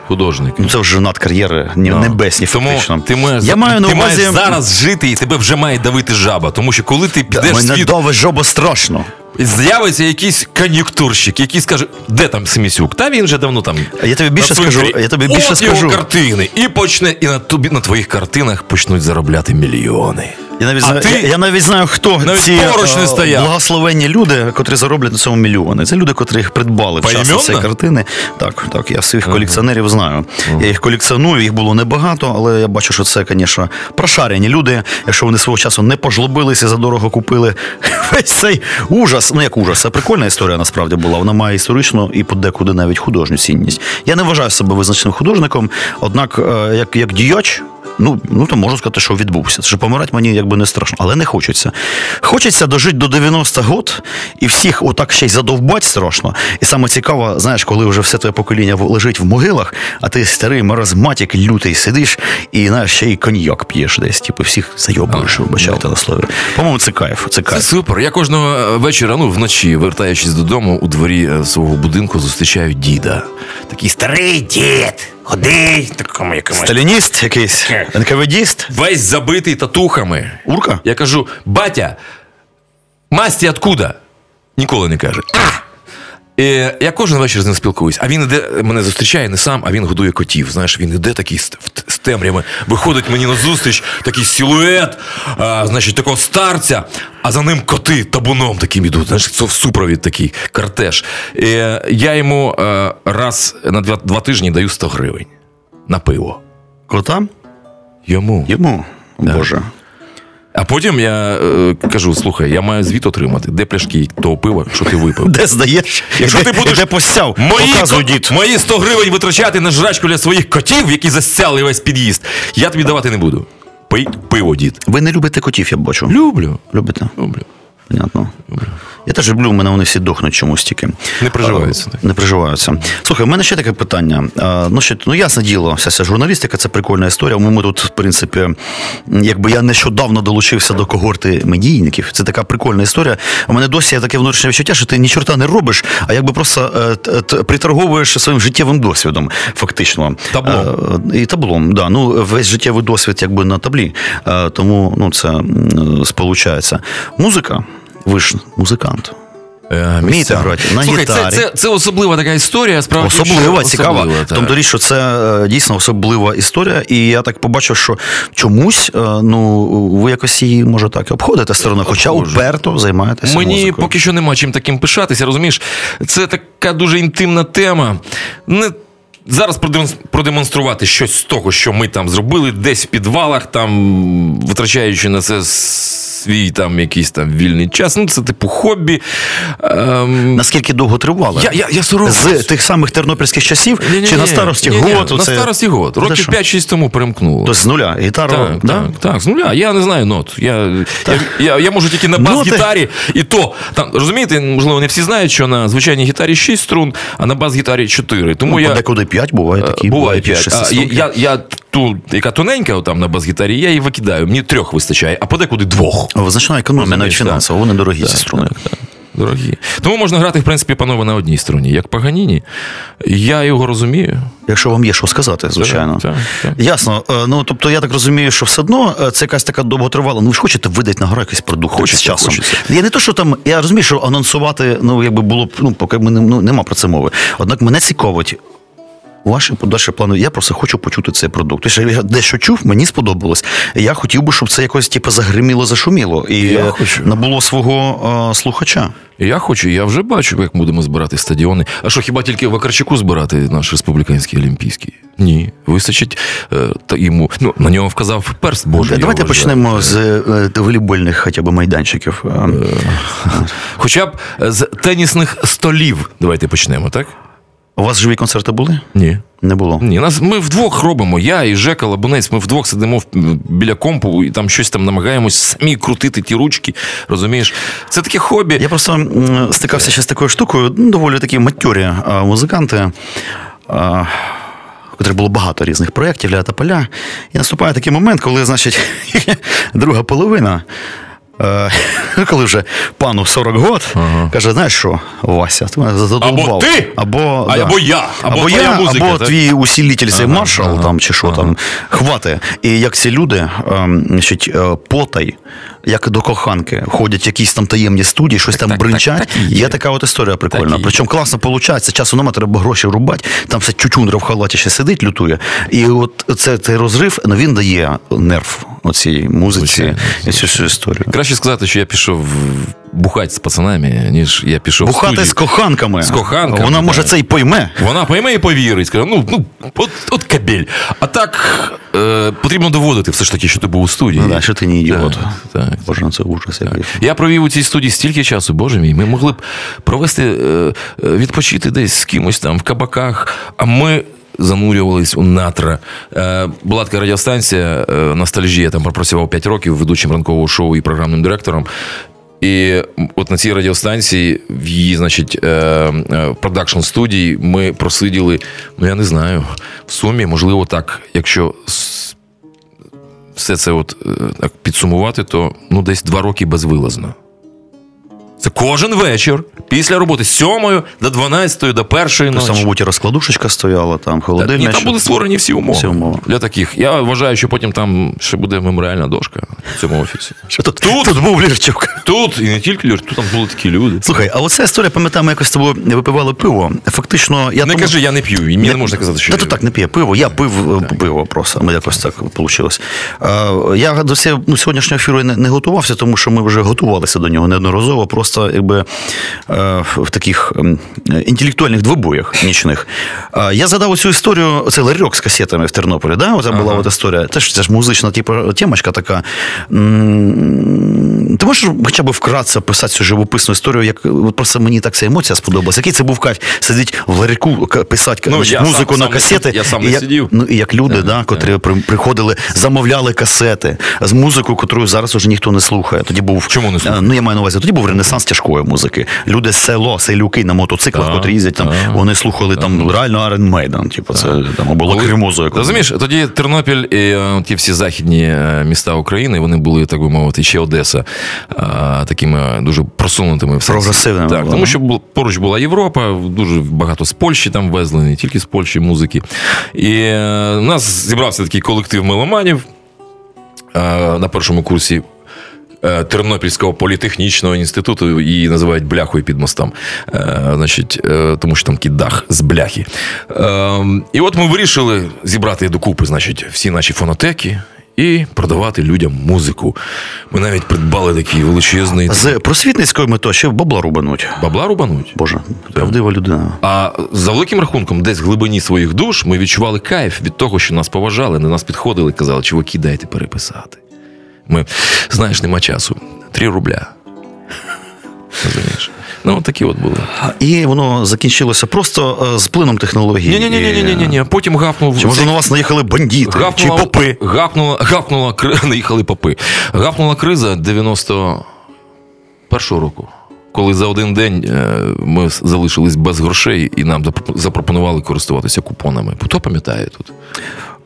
художник.
ну це вже надкар'єри ні-
Да.
небесні,
Тому
фактично.
ти маєш,
я маю на
ти
увазі.
маєш зараз жити, і тебе вже має давити жаба. Тому що коли ти підеш
Мене
світ,
дове жопа страшно.
З'явиться якийсь кон'юнктурщик, який скаже, де там Семісюк? Та він вже давно там.
А я тобі більше скажу, я тобі більше
От
скажу.
його картини. І почне, і на тобі на твоїх картинах почнуть заробляти мільйони.
Я навіть,
А
знаю,
ти
я, я навіть знаю, хто
навіть
ці
поруч не
е,
стояв.
благословенні люди, котрі зароблять на цьому мільйони. Це люди, котрі їх придбали в час цієї картини. Так, так, я своїх колекціонерів знаю. Я їх колекціоную, їх було небагато, але я бачу, що це, звісно, прошарені люди. Якщо вони свого часу не пожлобилися, задорого купили весь цей ужас. Ну як ужас, це прикольна історія насправді була. Вона має історичну і подекуди навіть художню цінність. Я не вважаю себе визначеним художником, однак, е, як, як діяч. Ну, ну то можу сказати, що відбувся. Що помирати мені якби не страшно, але не хочеться. Хочеться дожити до 90 год і всіх отак ще й задовбать страшно. І саме цікаво, знаєш, коли вже все твоє покоління лежить в могилах, а ти старий маразматик, лютий сидиш і знаєш, ще й коньяк п'єш десь, типу, всіх зайобуєш, вибачайте на слові. По-моєму, це кайф. Це
Це супер. Я кожного е, вечора, ну вночі, вертаючись додому, у дворі е, свого будинку, зустрічаю діда. Такий старий дід, ходий, такому якомусь.
Сталініст якийсь, НКВДіст,
Весь забитий татухами.
урка.
Я кажу: батя, масті откуда? Ніколи не каже. А! І я кожен вечір з ним спілкуюсь, а він іде, мене зустрічає не сам, а він годує котів. Знаєш, він іде такий з, з темрями, виходить мені на зустріч, такий силует, а, значить, такого старця, а за ним коти табуном таким ідуть. Знаєш, це в супровід такий кортеж. І я йому е, раз на два, два тижні даю 100 гривень на пиво.
Котам?
Йому.
Йому. Боже.
А потім я е, кажу: слухай, я маю звіт отримати, де пляшки того пива, що ти випив.
Де здаєш?
Якщо ти будеш
де посяв,
Мої,
Показуй,
ко-
дід.
мої 100 гривень витрачати на жрачку для своїх котів, які засяли весь під'їзд, я тобі давати не буду. Пий пиво, дід.
Ви не любите котів, я бачу.
Люблю.
Любите?
Люблю.
Понятно. Я теж люблю, у мене вони всі дохнуть чомусь тільки.
Не приживаються,
А,
так.
Не приживаються. Слухай, у мене ще таке питання. А, Ну, що, ну ясне діло, вся ця журналістика це прикольна історія. Ми, ми тут, в принципі, якби я нещодавно долучився до когорти медійників. Це така прикольна історія. У мене досі є таке внутрішнє відчуття, що ти ні чорта не робиш, а якби просто е, приторговуєш своїм життєвим досвідом, фактично.
Таблом.
Е, І таблом, да. Ну, весь життєвий досвід якби на таблі. Е, Тому ну, це сполучається. Музика. Ви ж музикант.
Е,
Вмієте грати на
Слухай, це,
гітарі.
це, це особлива така історія, справді.
Особлива,
що-
цікава.
особлива,
тому річ, що це е, дійсно особлива історія, і я так побачив, що чомусь е, ну, ви якось її, може, так і обходите стороною, хоча уперто займаєтеся
Мені
музикою.
поки що нема чим таким пишатися, розумієш? Це така дуже інтимна тема. Не зараз продемонструвати щось з того, що ми там зробили, десь в підвалах, там витрачаючи на це свій там якийсь там вільний час. Ну, це типу хобі. Ем,
Наскільки довго тривало?
я, я, я соромлюсь.
З тих самих тернопільських часів
Ні-ні-ні.
чи на старості год?
На старості год. Років 5-6 тому перемкнуло.
Тобто з нуля гітару,
Так,
да?
так, так, з нуля. Я не знаю нот. Я, я, я, я можу тільки на бас-гітарі, і то там розумієте, можливо, не всі знають, що на звичайній гітарі 6 струн, а на бас-гітарі 4. Тому
Ну,
я
подекуди 5 буває такі.
Е, буває
під
5. А, я, я, я ту, яка тоненька там на бас-гітарі, я її викидаю. Мені трьох вистачає, а подекуди двох.
Значна економія навіть фінансово, вони дорогі ці струни.
Так, так. Дорогі. Тому можна грати, в принципі, панове на одній струні. Як Паганіні, я його розумію.
Якщо вам є що сказати, звичайно.
Так, так, так.
Ясно. Е, Ну тобто я так розумію, що все одно е, це якась така довготривала. Ну ви ж хочете видати на гору якийсь продукт
Хочеться,
з часом.
хочеться.
Я не то, що там, я розумію, що анонсувати, ну якби було б, ну поки ми не- ну, нема про це мови. Однак мене цікавить. Ваші подальші плани, я просто хочу почути цей продукт. Тобто, я дещо чув, мені сподобалось. Я хотів би, щоб це якось типу, загриміло, зашуміло і
Я
е, набуло свого е, слухача.
Я хочу, я вже бачу, як будемо збирати стадіони. А що, хіба тільки в Акарчуку збирати наш республіканський олімпійський? Ні, вистачить е, та йому. Ну, на нього вказав перст Божий.
Давайте
вважаю.
почнемо з е, волейбольних хоча б майданчиків. Е,
Хоча б з тенісних столів. Давайте почнемо, так?
У вас живі концерти були?
Ні.
Не було.
Ні, нас ми вдвох робимо. Я і Жека Лабунець. Ми вдвох сидимо біля компу і там щось там намагаємось самі крутити ті ручки. Розумієш? Це таке хобі.
Я просто стикався ще з такою штукою, ну, доволі такі матьорі а, музиканти. У котрих було багато різних проєктів ля та поля. І наступає такий момент, коли, значить, друга половина. Е, Коли вже пану 40 год, каже, знаєш що, Вася, ти мене задовбав.
Або ти,
або,
а- або я, або твоя
я,
музика,
або
так?
твій усілітель
Ага,
маршал
ага,
там, чи що там, хвати. І як ці люди, ем, значить, е, потай, як до коханки, ходять якісь там таємні студії, щось там
так,
бринчать.
так, так є.
є така от історія прикольна.
Так.
Причому класно виходить, часу нема, треба гроші рубати. Там все чучундра в халаті ще сидить, лютує. І от це, цей розрив, ну він дає нерв оцій музиці
Звичайно,
і цю всю історію.
Краще сказати, що я пішов бухати з пацанами, ніж я пішов в
Бухати
студію.
з коханками.
З коханками,
Вона може це й пойме.
Вона пойме і повірить. Скаже, ну, ну от, от кабель. А так е, потрібно доводити все ж таки, що ти був у студії.
Ну, да, що ти не ідіот.
Так, так.
Боже, ну це ужас. який.
Я провів у цій студії стільки часу, боже мій. Ми могли б провести е, е, відпочити десь з кимось там в кабаках, а ми. Занурювались у натра. Е, була така радіостанція е, Ностальжія, там пропрацював 5 років ведучим ранкового шоу і програмним директором. І от на цій радіостанції, в її, значить, е, е, продакшн студії, ми просиділи, ну я не знаю, в сумі, можливо, так, якщо все це от е, так підсумувати, то ну десь два роки безвилазно. Це кожен вечір після роботи з 7 до 12 до першої
То
ночі.
саме, мабуть, і розкладушечка стояла, там
Та, Ні, там були створені всі умови,
Всі умови.
для таких. Я вважаю, що потім там ще буде меморіальна дошка в цьому офісі.
Що тут, тут, тут був Лірчук.
Тут і не тільки Люр, тут там були такі люди.
Слухай, а оця історія, пам'ятаємо, якось з тобою випивали пиво. Фактично, я
Не
тому-
кажи, я не п'ю, і мені не можна казати, що
Та
я
то так не п'є пиво. Я пив е, пиво просто. Ми якось так вийшло. Я до ну, сьогоднішнього ефіру не, не готувався, тому що ми вже готувалися до нього неодноразово, просто якби е, в таких інтелектуальних двобоях нічних. Е, Я задав цю історію, це ларьок з касетами в Тернополі. Да? Оце була от історія. Це ж, це ж музична типу, темочка така. Ти можеш хоча б вкратце писати цю живописну історію, як просто мені так ця емоція сподобалася. Який це був кайф сидіть в ларьку, писати
Ну,
значить,
я
музику
сам-
на
сам
касети.
я сам
і як,
сидів.
Ну, і як люди, да, котрі приходили, замовляли касети з музикою, яку зараз уже ніхто не слухає. Тоді був
Чому не слухає?
Е, Ну я маю на увазі, тоді був ренесанс тяжкої музики. Люди з село, селюки на мотоциклах, котрі їздять там, вони слухали там реально Iron Maiden, типу, це там або лакримозу.
Розумієш, тоді Тернопіль і е, ті всі західні е, міста України, вони були, так би мовити, ще Одеса, е, такими дуже просунутими.
Прогресивними
Так, тому що поруч була Європа, дуже багато з Польщі там везли, не тільки з Польщі музики. І у нас зібрався такий колектив меломанів на першому курсі. Е, Тернопільського політехнічного інституту, її називають бляхою під мостом. Е, Значить, е, тому що там такий дах з бляхи. І от ми вирішили зібрати докупи, значить, всі наші фонотеки. І продавати людям музику. Ми навіть придбали такий величезний
З просвітницькою метою ще бабла рубануть.
бабла рубануть.
Боже, правдива людина.
А за великим рахунком, десь в глибині своїх душ ми відчували кайф від того, що нас поважали, на нас підходили казали, чуваки, дайте переписати. Ми, знаєш, нема часу. Три рубля. Розумієш? Ну, от такі от були.
І воно закінчилося просто е, з плином технологій.
Ні, ні, ні, ні, ні, ні. Потім гавкнув.
Чи може на вас наїхали бандити чи попи?
Гапнула, гапнула, кри- наїхали попи. Гапнула криза 91-го року. Коли за один день е, ми залишились без грошей і нам запропонували користуватися купонами. Хто пам'ятає тут?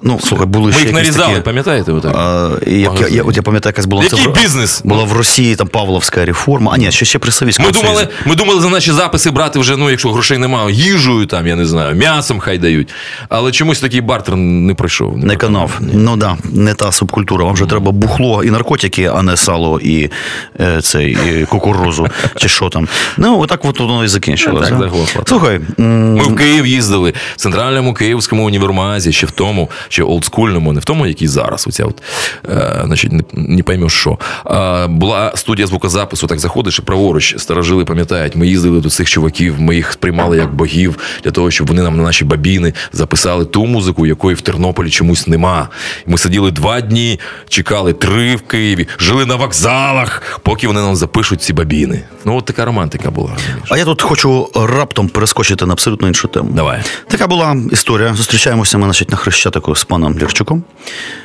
Ну, слухай, були
Ми
ще
їх
якісь
нарізали,
такі...
пам'ятаєте? ви так?
А, як, я, я, от я пам'ятаю, якась була
Який
це в-
бізнес?
Була в Росії там Павловська реформа. А ні, ще, ще при Совєтському
Ми думали, ми думали за наші записи брати вже, ну, якщо грошей немає, їжею, там, я не знаю, м'ясом хай дають. Але чомусь такий бартер не пройшов.
Не канав. Ну да, не та субкультура. Вам вже треба бухло і наркотики, а не сало і е, цей і кукурузу, чи що там. Ну, отак от воно і закінчилося.
Так, заглохло.
Слухай,
Ми в Київ їздили в центральному київському універмазі, ще в тому, ще олдскульному, не в тому, який зараз. Оця от, е, значить, не, не поймеш що. А, була студія звукозапису, так заходиш і праворуч, старожили пам'ятають, ми їздили до цих чуваків, ми їх сприймали як богів для того, щоб вони нам на наші бабіни записали ту музику, якої в Тернополі чомусь нема. Ми сиділи два дні, чекали три в Києві, жили на вокзалах, поки вони нам запишуть ці бабіни. Ну, от така романтика була. розумієш.
а я тут хочу раптом перескочити на абсолютно іншу тему.
Давай.
Така була історія. Зустрічаємося ми значить, на Хрещатику з паном Лірчуком.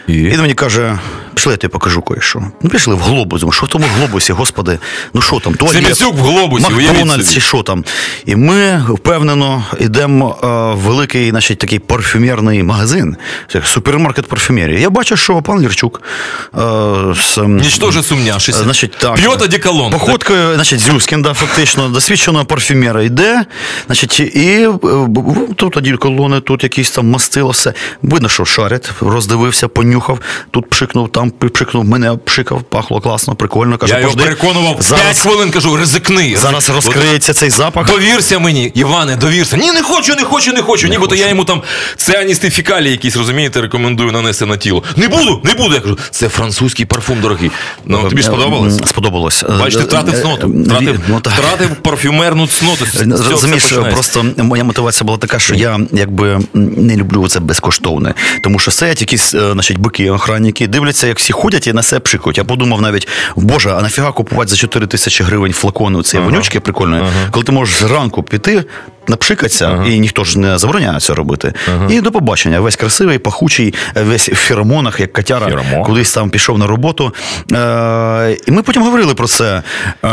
І?
І він мені каже: пішли, я тобі покажу кое-що. Ну, пішли в глобус. Що в тому глобусі, господи, ну що там,
Семісюк в глобусі,
Макдональдс що там. І ми впевнено йдемо е, в великий, значить, такий парфюмерний магазин, супермаркет парфюмерії. Я бачу, що пан Лірчук е, з,
Нічтоже сумняшися.
Значить, так. Походкою, значить, Зюскін, да, фактично, досвідченого парфюмера йде. Значить, і е, тут одеколони, тут якісь там мастило, все. Видно, що шарить, роздивився, понюхав, тут пшикнув, там пшикнув, мене пшикав, пахло класно, прикольно. Каже,
Я його
«Пожди,
переконував 5 хвилин, кажу, ризикни.
зараз
От
розкриється цей запах.
Довірся мені, Іване, довірся. Ні, не хочу, не хочу, не хочу. Нібито я йому там цианісти фекалії якісь, розумієте, рекомендую нанести на тіло. Не буду, не буду. Я кажу, це французький парфум дорогий. Ну, тобі сподобалось?
М, Сподобалось.
Бачите, втратив
Е,
цноту.
е,
Втратив,
ну, так.
втратив парфюмерну цноту.
Розумієш, просто моя мотивація була така, що я якби не люблю це безкоштовне. Тому що сидять якісь е, значить, бики, охранники, дивляться, як всі ходять і на себе пшикують. Я подумав навіть, боже, а нафіга купувати за 4 тисячі гривень флакону цієї вонючки прикольної, коли ти можеш зранку піти. Напшикатися, і ніхто ж не забороняє це робити. І до побачення. Весь красивий, пахучий, весь в феромонах, як котяра,
Феромон.
кудись там пішов на роботу. Е, і ми потім говорили про це. Е,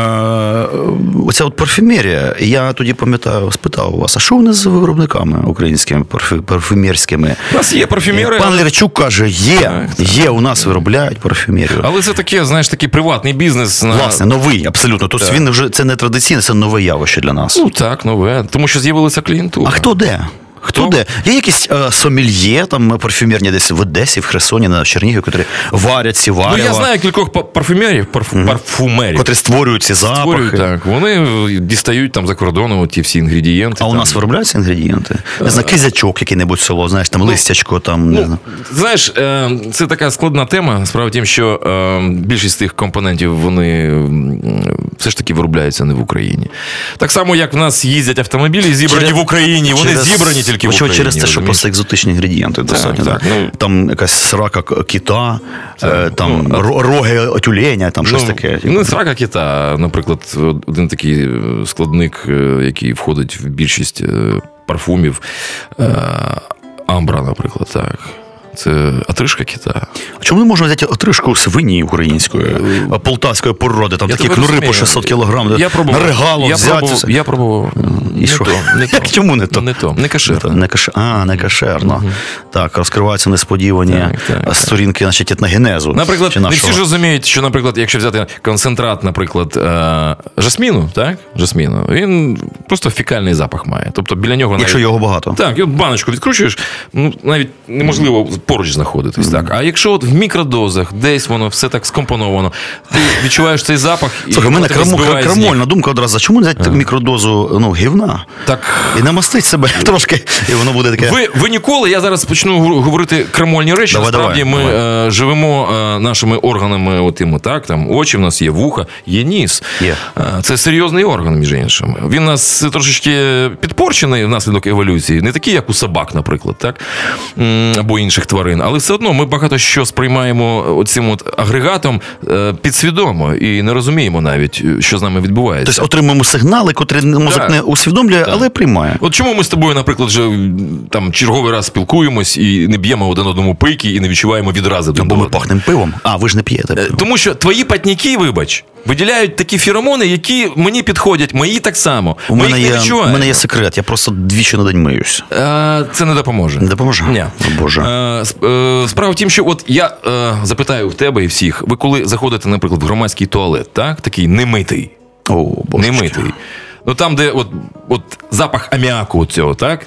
оця от парфюмерія. Я тоді пам'ятаю, спитав у вас, а що вони з виробниками українськими парфю, парфюмерськими?
У нас є парфюмери,
Пан Лірчук каже, є, є, у нас виробляють парфюмерію.
Але це таке, знаєш, такий приватний бізнес. На...
Власне, новий, абсолютно. Тобто він вже це не традиційне, це нове явище для нас.
Ну так, нове. Тому що з'явилася клієнтура.
А хто де? Хто
Хто?
де? Є якісь е, сомельє, там парфюмерні десь в Одесі, в Херсоні, на Чернігові, які варять ці
Ну, я знаю кількох парфюмерів, парф- парфумерів.
котрі створюють ці запахи.
Створюють, так. Вони дістають там за кордоном ті всі інгредієнти.
А у нас виробляються інгредієнти? Не знаю, кизячок який-небудь село, знаєш, там листячко, там не знаю.
Знаєш, е, це така складна тема. Справа в тім, що е, більшість тих компонентів вони все ж таки виробляються не в Україні. Так само, як в нас їздять автомобілі, зібрані
Через-
в Україні, вони
через-
зібрані тільки в Україні.
через те, що просто екзотичні інгредієнти достатньо.
так,
так.
ну-
там якась срака кита, е, там
ну,
роги тюленя, там щось таке. типу.
Ну, срака кита, наприклад, один такий е, складник, е, який входить в більшість парфумів. Амбра, наприклад, так. Це атришка кита.
А чому не можна взяти отрижку свині української, е, полтавської породи, там
Я
такі кнури по
розумію.
600 кілограм,
Я пробував.
на регало
я
взяти.
пробував, я пробував.
І
не
що?
то, не то.
Чому не то?
Не то, не кашерно.
Не каш... А, не кашерно. Так, розкриваються несподівані
Так, так,
сторінки, значить, етногенезу.
Наприклад, не всі ж розуміють, що, наприклад, якщо взяти концентрат, наприклад, е, жасміну, так? Жасміну, він просто фекальний запах має. Тобто біля нього
Якщо його багато.
Так, і от баночку відкручуєш, ну навіть неможливо поруч знаходитись. Так. А якщо от в мікродозах, десь воно все так скомпоновано, ти відчуваєш цей запах і
Слухай, мене крамольна думка одразу. Чому не взяти мікродозу ну, гівна?
Так.
І намастить себе трошки, і воно буде таке.
Ви, ви ніколи, я зараз почну говорити крамольні речі.
Давай,
Насправді
давай,
ми Е, живемо е, нашими органами, отими, так, там очі в нас є, вуха, є ніс.
Є.
Е, Це серйозний орган, між іншим. Він у нас трошечки підпорчений внаслідок еволюції, не такий, як у собак, наприклад, так? Або інших тварин. Але все одно ми багато що сприймаємо оцим от агрегатом е, підсвідомо і не розуміємо навіть, е, що з нами відбувається.
Тобто отримуємо сигнали, котрі мозок
Так.
не усвідомлює, але приймає.
От чому ми з тобою, наприклад, вже там черговий раз спілкуємось і не б'ємо один одному пики і не відчуваємо відрази
Бо ми пахнемо пивом. А, ви ж не п'єте.
Е, Тому що твої патніки, вибач, виділяють такі феромони, які мені підходять, мої так само.
У
Ми
мене,
їх не
є, у
відчуваємо.
мене є секрет, я просто двічі на день миюсь.
Е, Це не допоможе.
Не допоможе?
Ні.
О, Боже.
Е, е, Справа в тім, що от я е, запитаю в тебе і всіх, ви коли заходите, наприклад, в громадський туалет, так? Такий немитий.
О, боже.
Немитий. Ну там, де от, от запах аміаку цього, так?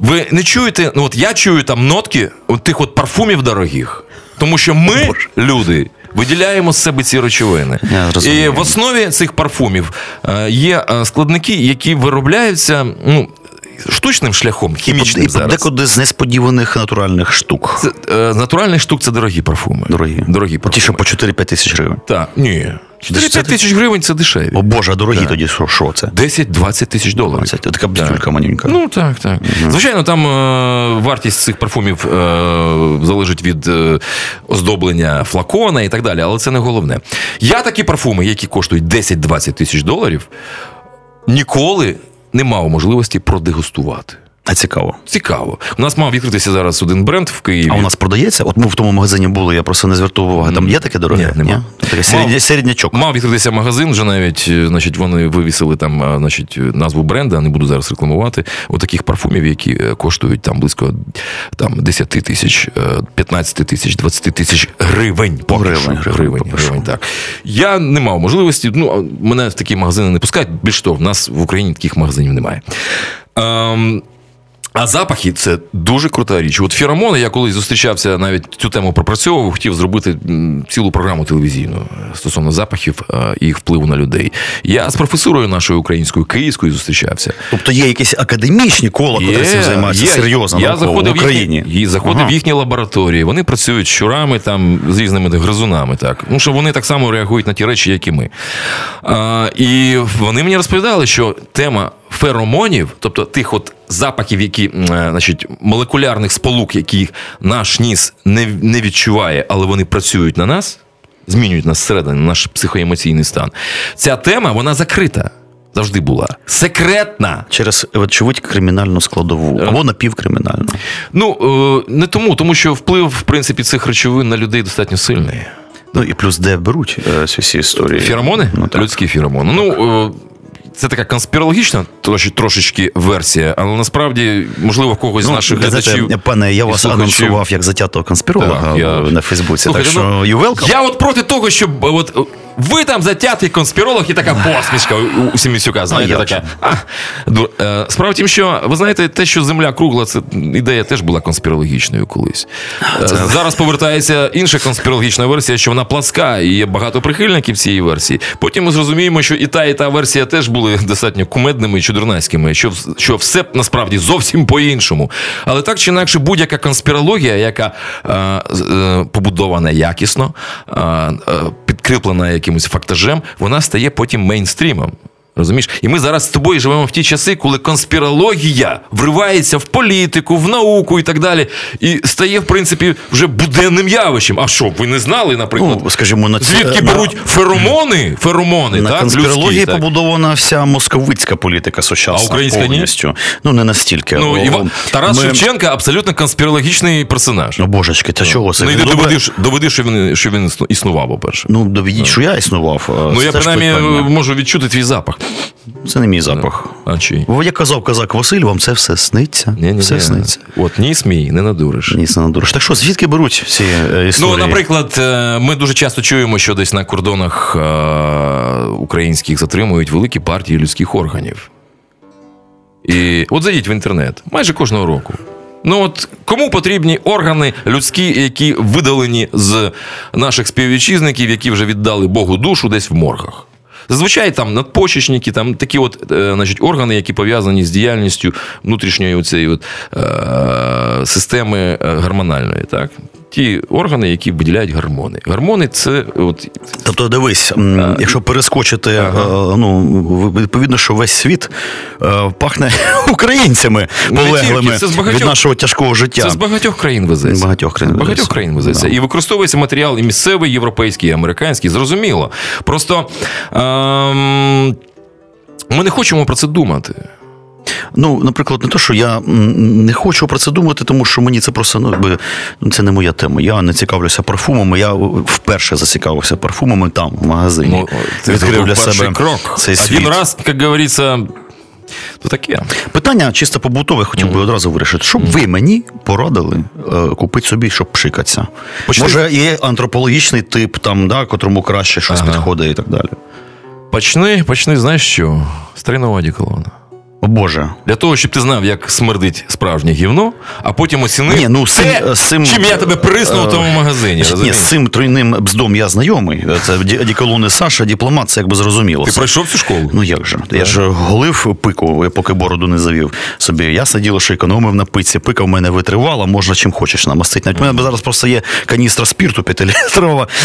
Ви не чуєте, ну от я чую там нотки от тих от парфумів дорогих. Тому що ми, люди, виділяємо з себе ці речовини. І в основі цих парфумів е, є е, складники, які виробляються ну, штучним шляхом, хімічним
і
зараз.
декуди з несподіваних натуральних штук.
Це, е, натуральних штук це дорогі парфуми.
Дорогі.
Дорогі
Ті, що по 4-5 тисяч гривень.
Так, ні. 4-5 тисяч гривень це дешеві.
О Боже, а дорогі тоді що, що це?
10-20 тисяч доларів.
Це така бздюлька манюнька.
Ну так, так. Звичайно, там е, вартість цих парфумів е, залежить від е, оздоблення флакона і так далі, але це не головне. Я такі парфуми, які коштують 10-20 тисяч доларів, ніколи не мав можливості продегустувати.
А цікаво.
Цікаво. У нас мав відкритися зараз один бренд в Києві.
А у нас продається? От ми в тому магазині були, я просто не звертав уваги. Там є таке дороге?
Ні, нема.
Таке середня, середнячок.
Мав відкритися магазин, вже навіть е, значить, вони вивісили там е, значить, назву бренда, не буду зараз рекламувати. Отаких парфумів, які е, коштують там близько там, 10 тисяч, е, 15 тисяч, 20 тисяч гривень. Поки
Гривень, гривень,
гривень, гривень, так. Я не мав можливості. Ну, мене в такі магазини не пускають. Більш того, в нас в Україні таких магазинів немає. Ем, а запахи це дуже крута річ. От феромони, я колись зустрічався, навіть цю тему пропрацьовував, хотів зробити цілу програму телевізійну е, стосовно запахів е, і їх впливу на людей. Я з професорою нашою українською київською зустрічався.
Тобто є якісь академічні кола, котрі цим займаються серйозно
Я
науково,
заходив
в Україні.
Їхні, і заходив
Ага.
в їхні лабораторії. Вони працюють з щурами там з різними гризунами. Так ну що вони так само реагують на ті речі, як і ми. А, і вони мені розповідали, що тема феромонів, тобто тих от запахів, які е, значить, молекулярних сполук, які наш ніс не, не відчуває, але вони працюють на нас, змінюють нас зсередини, наш психоемоційний стан. Ця тема вона закрита. Завжди була секретна.
Через очевидь кримінальну складову або напівкримінальну.
Ну е, не тому, тому що вплив, в принципі, цих речовин на людей достатньо сильний.
Ну і плюс де беруть е, ці всі історії.
Феромони?
Ну, так.
Людські феромони. Ну. Це така конспірологічна трошечки версія, але насправді, можливо, в когось з наших
ви знаєте,
глядачів.
пане, я вас
слухачів-
анонсував як затятого конспіролога
Так, я-
на Фейсбуці.
Слухайте,
так що
ну,
you welcome.
Я от проти того, щоб от, ви там затятий конспіролог і така посмішка у, у Сімісюка, знаєте, така. А, е, справа в тім, що ви знаєте, те, що земля кругла, це ідея теж була конспірологічною колись. Е, Зараз повертається інша конспірологічна версія, що вона пласка, і є багато прихильників цієї версії. Потім ми зрозуміємо, що і та, і та версія теж були достатньо кумедними і чудернацькими, що, що все насправді зовсім по-іншому. Але так чи інакше, будь-яка конспірологія, яка е, е, побудована якісно, е, е, підкріплена якимось фактажем, вона стає потім мейнстрімом. Розумієш? І ми зараз з тобою живемо в ті часи, коли конспірологія вривається в політику, в науку і так далі, і стає, в принципі, вже буденним явищем. А що, ви не знали, наприклад,
Ну, скажімо, на ці-
звідки
на-
беруть феромони? Феромони,
На
так?
конспірології
людські, так.
побудована вся московицька політика сучасна.
А українська ні?
Ну, не настільки.
Ну,
О,
Іва... Тарас
ми-
Шевченка абсолютно конспірологічний персонаж.
Ну, божечки, та чого це?
Ну,
Добре.
доведи, доведи, що він, що він існу- існував, по-перше.
Ну, доведіть, що я існував.
Ну, я принаймні можу відчути твій запах.
Це не мій запах.
А чий?
Бо як казав козак Василь, вам це все сниться.
Ні, ні,
все
ні.
сниться.
От ніс мій, не надуриш.
Ні, не дуриш. Так що, звідки беруть ці е, історії?
Ну, наприклад, е, ми дуже часто чуємо, що десь на кордонах е, українських затримують великі партії людських органів. І от зайдіть в інтернет майже кожного року. Ну от кому потрібні органи людські, які видалені з наших співвітчизників, які вже віддали Богу душу десь в моргах? Зазвичай там надпочечники, там такі от е, значить, органи, які пов'язані з діяльністю внутрішньої цієї от, е, системи е, гормональної. Так? Ті органи, які виділяють гормони. Гормони це от,
Тобто, дивись, якщо перескочити, е, ну відповідно, що весь світ е, пахне українцями
Ну,
полеглими
це з багатьох-
від нашого тяжкого життя.
Це з багатьох країн везеться.
Багатьох країн
З багатьох країн везеться.
Да.
І використовується матеріал і місцевий, європейський, і американський. Зрозуміло. Просто ем, ми не хочемо про це думати.
Ну, наприклад, не те, що я не хочу про це думати, тому що мені це просто ну, якби, ну, це не моя тема. Я не цікавлюся парфумами. Я вперше зацікавився парфумами там, в магазині.
Ну, ти
Відкрив для себе
крок.
цей
Один раз, як говориться, то таке.
Питання чисто побутове, хотів би одразу вирішити. Що б ви мені порадили е, купити собі, щоб пшикатися?
Почни-
Може, є антропологічний тип, там, да, котрому краще щось
Ага.
підходить і так далі.
Почни, почни, знаєш що? З тройного одеколона.
О Боже.
Для того, щоб ти знав, як смердить справжнє гівно, а потім оцінив
Ні, ну, цим-
те,
цим,
чим я тебе приснув
е,
у тому магазині.
Ні, з цим тройним бздом я знайомий. Це ді- одеколони Саша, дипломат, це якби зрозуміло.
Ти пройшов цю школу?
Ну як же? Я ж голив пику, поки бороду не завів собі. Я сиділо, що економив на пиці. Пика в мене витривала, можна чим хочеш намастити. Навіть у мене зараз просто є каністра спірту п'ятилітрова.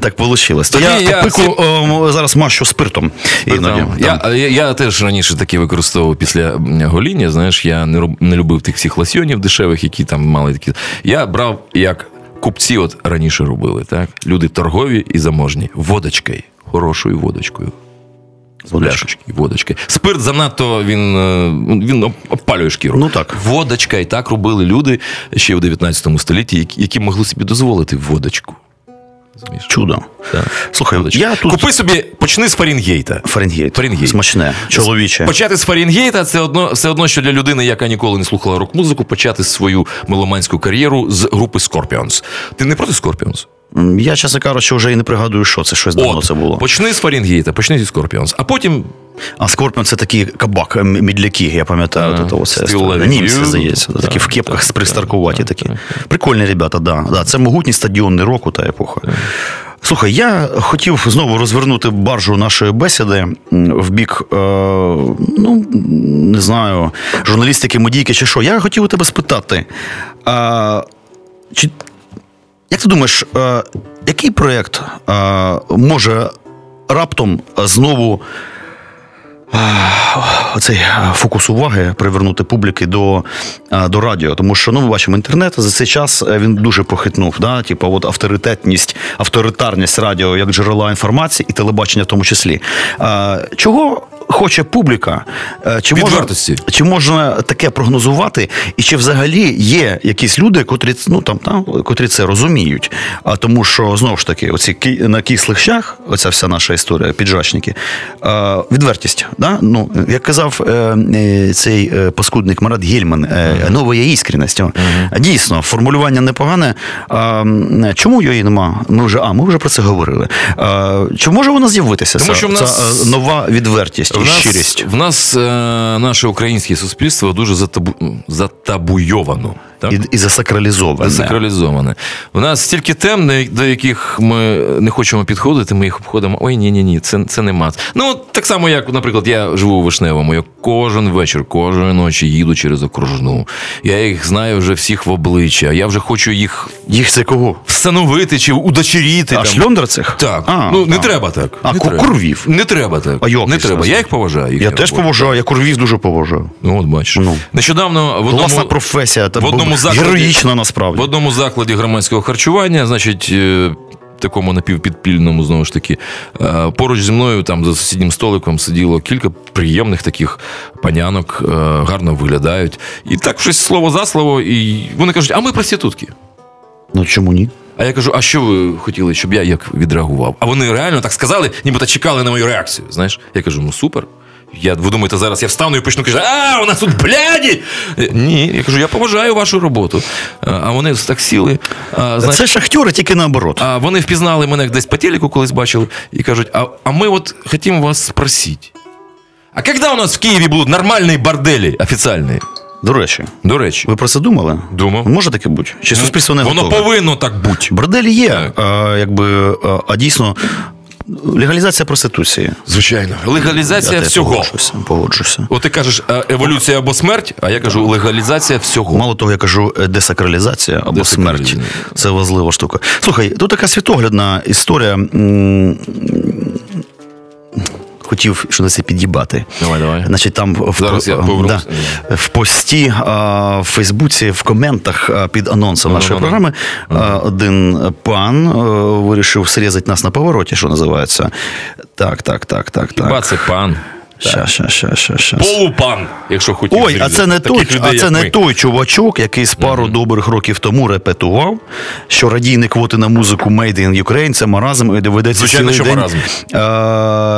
Так вийшло. Я,
я
пику ем, зараз мащу спиртом. Іноді.
Я, я, я теж раніше такі використовував після гоління. Знаєш, я не, роб- не любив тих всіх лосьйонів дешевих, які там мали такі. Я брав як купці, от раніше робили, так? Люди торгові і заможні. Водочкою, хорошою водочкою. Пляшечки, водочки. Спирт занадто він, е, він опалює шкіру.
Ну, так.
Водочка, і так робили люди ще в 19 столітті, які могли собі дозволити водочку.
Чудо.
Так.
Слухай, я тут
Купи собі, почни з Фаренгейта.
Фаренгейт.
Фаренгейт.
Смачне, чоловіче.
Почати з Фаренгейта це одно, все одно, що для людини, яка ніколи не слухала рок-музику, почати свою меломанську кар'єру з групи Scorpions. Ти не проти Scorpions?
Я, чесно кажучи, вже і не пригадую, що це щось давно це було.
почни з Фаренгейта, почни зі Scorpions, а потім
А Скорпіон це такі кабак, мідляки, я пам'ятаю.
Ага.
от це Німці, здається,
Так,
такі в кепках
так,
пристаркуваті
так,
такі.
так,
Прикольні ребята, да. да. Це могутній стадіонний року та епоха. Слухай, я хотів знову розвернути баржу нашої бесіди в бік, е, ну, не знаю, журналістики, медійки чи що. Я хотів у тебе спитати, а, чи, як ти думаєш, е, який проєкт е, може раптом знову е, фокус уваги привернути публіки до, до радіо. Тому що ну, ми бачимо інтернет за цей час він дуже похитнув. Да? Типу, от авторитетність, авторитарність радіо як джерела інформації і телебачення в тому числі. Чого хоче публіка? Е, Чи можна, чи можна таке прогнозувати? І чи взагалі є якісь люди, котрі, ну, там, там, котрі це розуміють? А тому що знову ж таки, оці на кислих щах, оця вся наша історія, піджачники, е, відвертість. Да? Ну, як казав е, цей паскудник Марат Гельман, нова є іскренність. О. Дійсно, формулювання непогане. Чому її нема? Ми вже, а, ми вже про це говорили. Чи може вона з'явитися?
Тому що в нас-
ця, нова відвертість
в нас,
щирість?
в нас е, наше українське суспільство дуже затабу, затабуйовано. Так?
І, і засакралізоване.
Засакралізоване. У нас стільки тем, до яких ми не хочемо підходити, ми їх обходимо. Ой, ні, ні, ні, це, це не мат. Ну, от так само, як, наприклад, я живу у Вишневому. Я кожен вечір, кожної ночі їду через окружну. Я їх знаю вже всіх в обличчя. Я вже хочу їх
Їх це кого?
встановити чи удочеріти.
А шльондер цих?
Так,
А,
ну не
а.
треба так.
А,
не треба.
курвів?
Не треба так.
А як
не треба. Я їх поважаю. їхню
Я теж поважаю, я курвів дуже поважаю.
Ну, от бачиш.
Ну.
Нещодавно в одному,
Класна професія, та
в одному
бу-
закладі-
героїчна насправді.
в одному закладі громадського харчування, значить, е, такому напівпідпільному, знову ж таки, е, поруч зі мною там за сусіднім столиком сиділо кілька приємних таких панянок, е, гарно виглядають. І так щось слово за слово, і вони кажуть, а ми проститутки.
Ну чому ні?
А я кажу, а що ви хотіли, щоб я як відреагував? А вони реально так сказали, нібито чекали на мою реакцію. Знаєш? Я кажу, ну супер. Я, ви думаєте, зараз я встану і почну казати, а, у нас тут бляді! Ні, я кажу, я поважаю вашу роботу. А вони так сіли. А, знаєш,
Це шахтери тільки наоборот.
а вони впізнали мене десь по телеку колись бачили і кажуть: а, а ми от хотімо вас спросити. А когда у нас в Києві будуть нормальні борделі офіційні?
До речі,
До речі,
ви про це думали?
Думав.
Може таке бути? Чи суспільство не
воно
готове?
повинно так бути.
Борделі є, а, якби, а, а дійсно легалізація проституції.
Звичайно. Легалізація
Я
всього.
Погоджуся, погоджуся.
От ти кажеш е, еволюція або смерть, а я кажу легалізація всього.
Мало того, я кажу е, десакралізація або смерть. Це важлива штука. Слухай, тут така світоглядна історія. Хотів що на це під'їбати.
Давай, давай.
Значить, там в,
Зараз я
да, в пості а, в Фейсбуці, в коментах а, під анонсом нашої
ну,
програми ну, а, один пан а, вирішив срізати нас на повороті, що називається. Так, так, так, так,
Хіба
так.
це пан?
Ща, ща, ща, ща, ща.
Полупан, якщо хотів.
Ой, а це не той,
людей,
а це не
ми.
той чувачок, який з пару добрих років тому репетував, що радійні квоти на музику Made in Ukraine це маразм і доведеться
Звичайно,
цілий день
маразм.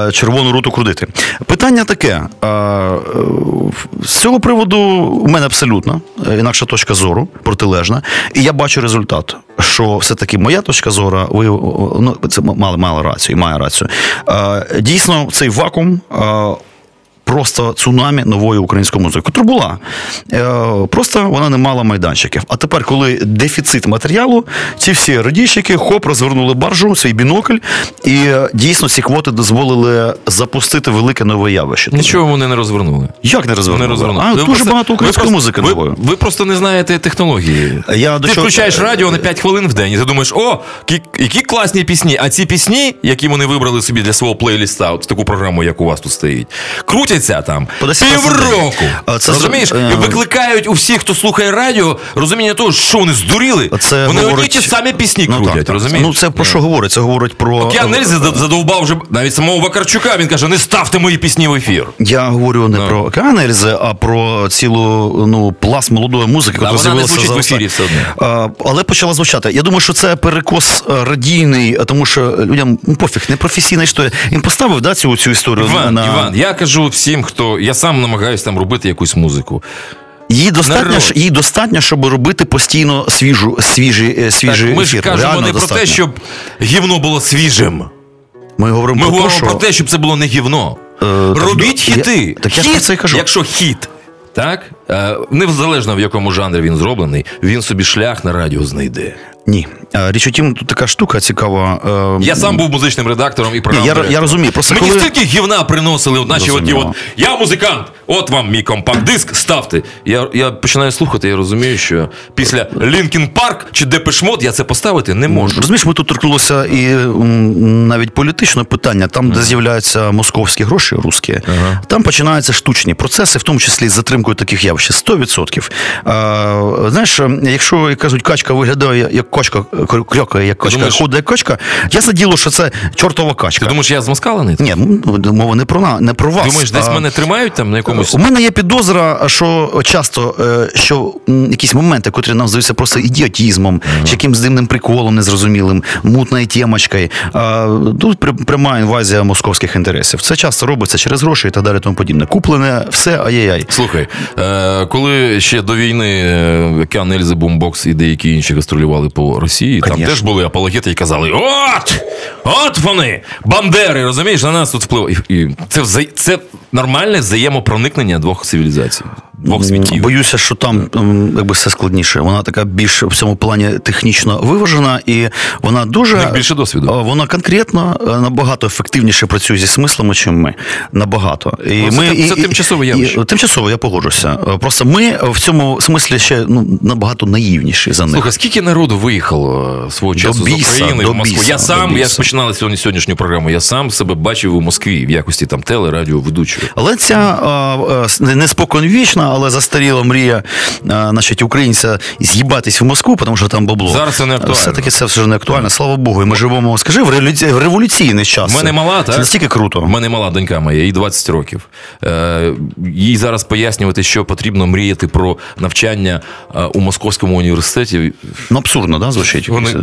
е, червону руту крутити. Питання таке: е, е, з цього приводу у мене абсолютно е, інакша точка зору, протилежна, і я бачу результат. Що все-таки моя точка зору, ви ну, це мали, мали рацію, і має рацію. Е, дійсно, цей вакуум. е, просто цунамі нової української музики, яка була. Е, Просто вона не мала майданчиків. А тепер, коли дефіцит матеріалу, ці всі радійщики хоп розвернули баржу, свій бінокль, і е, дійсно ці квоти дозволили запустити велике нове явище.
Нічого вони не розвернули.
Як не розвернули?
Не розвернули.
А,
Ви
дуже
просто-
багато української
просто-
музики
ви,
нової.
ви просто не знаєте технології.
Я
ти
чого-
включаєш радіо на 5 хвилин в день, і ти думаєш, о, які, класні пісні. А ці пісні, які вони вибрали собі для свого плейліста, от таку програму, як у вас тут стоїть, крутяться там
По 10 разів в день.
півроку.
Це
Розумієш? І
е,
викликають у всіх, хто слухає радіо, розуміння того, що вони здуріли.
Це
вони
говорить...
одні ті самі пісні
ну,
крутять,
так,
розумієш?
Ну, це про що говорить? Це говорить про.
Океан Ельзи задовбав вже навіть самого Вакарчука. Він каже: не ставте мої пісні в ефір.
Я говорю не
Ну.
про Океан а про цілу ну, пласт молодої музики, яка з'явилася
в ефірі все одно.
Але почала звучати. Я думаю, що це перекос е, радійний, е, тому що людям ну, пофіг, не професійна історія. Він поставив да, цю, цю історію
Іван,
на.
Іван, я кажу всім, хто я сам намагаюся там робити якусь музику.
Їй достатньо,
Народ.
їй достатньо, щоб робити постійно свіжу, свіжі, е, свіжий
Так, ми ж кажемо
Реально
не про те, щоб гівно було свіжим.
Ми говоримо
Ми
про
говоримо
те, що...
про те, щоб це було не гівно.
Е, так,
Робіть
я-
хіти.
так я ж
хіт,
про це й кажу.
Якщо хіт, так? Е, Незалежно в якому жанрі він зроблений, він собі шлях на радіо знайде.
Ні. Річ у тім, тут така штука цікава. е,
Я сам був музичним редактором і програмним
я, я розумію. Просто
Мені
коли...
стільки гівна приносили, наші от, от я музикант, от вам мій компакт-диск, ставте. Я, я починаю слухати, я розумію, що після Linkin Park чи Depeche Mode я це поставити не можу.
Розумієш, ми тут торкнулося і навіть політичне питання, там, де з'являються московські гроші, русські, там починаються штучні процеси, в тому числі з затримкою таких явищ. 100%. А, знаєш, якщо як кажуть, качка виглядає як качка, крьокає як качка,
думаєш-
ходить як качка, я за діло, що це чортова качка.
Ти думаєш, я змаскалений?
Ні, ну, мова не про, на- не про вас.
Думаєш, десь
а-
мене тримають там на якомусь.
У мене є підозра, що часто е, що якісь моменти, котрі нам здаються просто ідіотізмом, чи якимсь дивним приколом незрозумілим, мутною темочкою. а, Тут при- пряма інвазія московських інтересів. Це часто робиться через гроші і так далі, тому подібне. Куплене все ай-яй-яй.
Слухай, е, коли ще до війни е, Ельзи, Бумбокс і деякі інші гастролювали по Росії, там
Конечно.
теж були апологети і казали: От! От вони! Бандери! Розумієш, на нас тут вплив. І, і це, це нормальне взаємопроникнення двох цивілізацій, двох світів.
Боюся, що там якби все складніше. Вона така більш в цьому плані технічно виважена, і вона дуже
більше досвіду.
Вона конкретно е, набагато ефективніше працює зі смислами, чим ми. Набагато. І
Ну, це тим- це тимчасове явище.
І, тимчасово, я погоджуся. Е, Просто ми в цьому смислі ще ну, набагато наївніші за них.
Слухай, скільки народу виїхало е, свого часу
біса,
з України
до
в Москву?
біса,
я сам,
до
я
біса.
починали сьогодні сьогоднішню програму. Я сам себе бачив у Москві в якості там теле, радіо.
Але ця а, а, не, не споконвічна, але застаріла мрія а, значить, українця з'їбатись в Москву, тому що там бабло.
Зараз це не актуально.
Все-таки це все ж не актуально, слава Богу. І ми живемо, скажи, в, революційний час.
В мене мала, так?
Це настільки круто.
У мене мала донька моя, їй 20 років. Е, їй зараз пояснювати, що потрібно мріяти про навчання е, у Московському університеті.
Ну, абсурдно, да, звучить?
Вони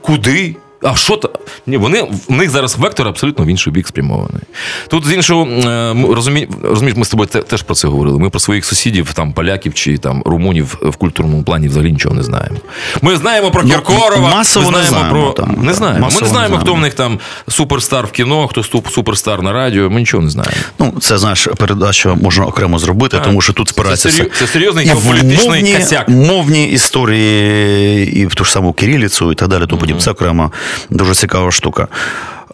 куди? А що то? Ні, вони в них зараз вектор абсолютно в інший бік спрямований. Тут з іншого е, розумі, розумієш, ми з тобою те- теж про це говорили. Ми про своїх сусідів, там поляків чи там румунів в культурному плані взагалі нічого не знаємо. Ми знаємо про
Ну,
Кіркорова,
масово
ми
не
знаємо
знаємо,
про
там,
не знаємо. Ми
Масово
не
не
знаємо, хто в них там суперстар в кіно, хто ступ- суперстар на радіо. Ми нічого не знаємо.
Ну, це знаєш, передачу можна окремо зробити, тому що тут спирається
Це серйоз- це серйозний
мовні,
косяк.
мовні історії, і в ту ж саму кирилицю, і так далі. Тому Це окремо дуже цікава штука.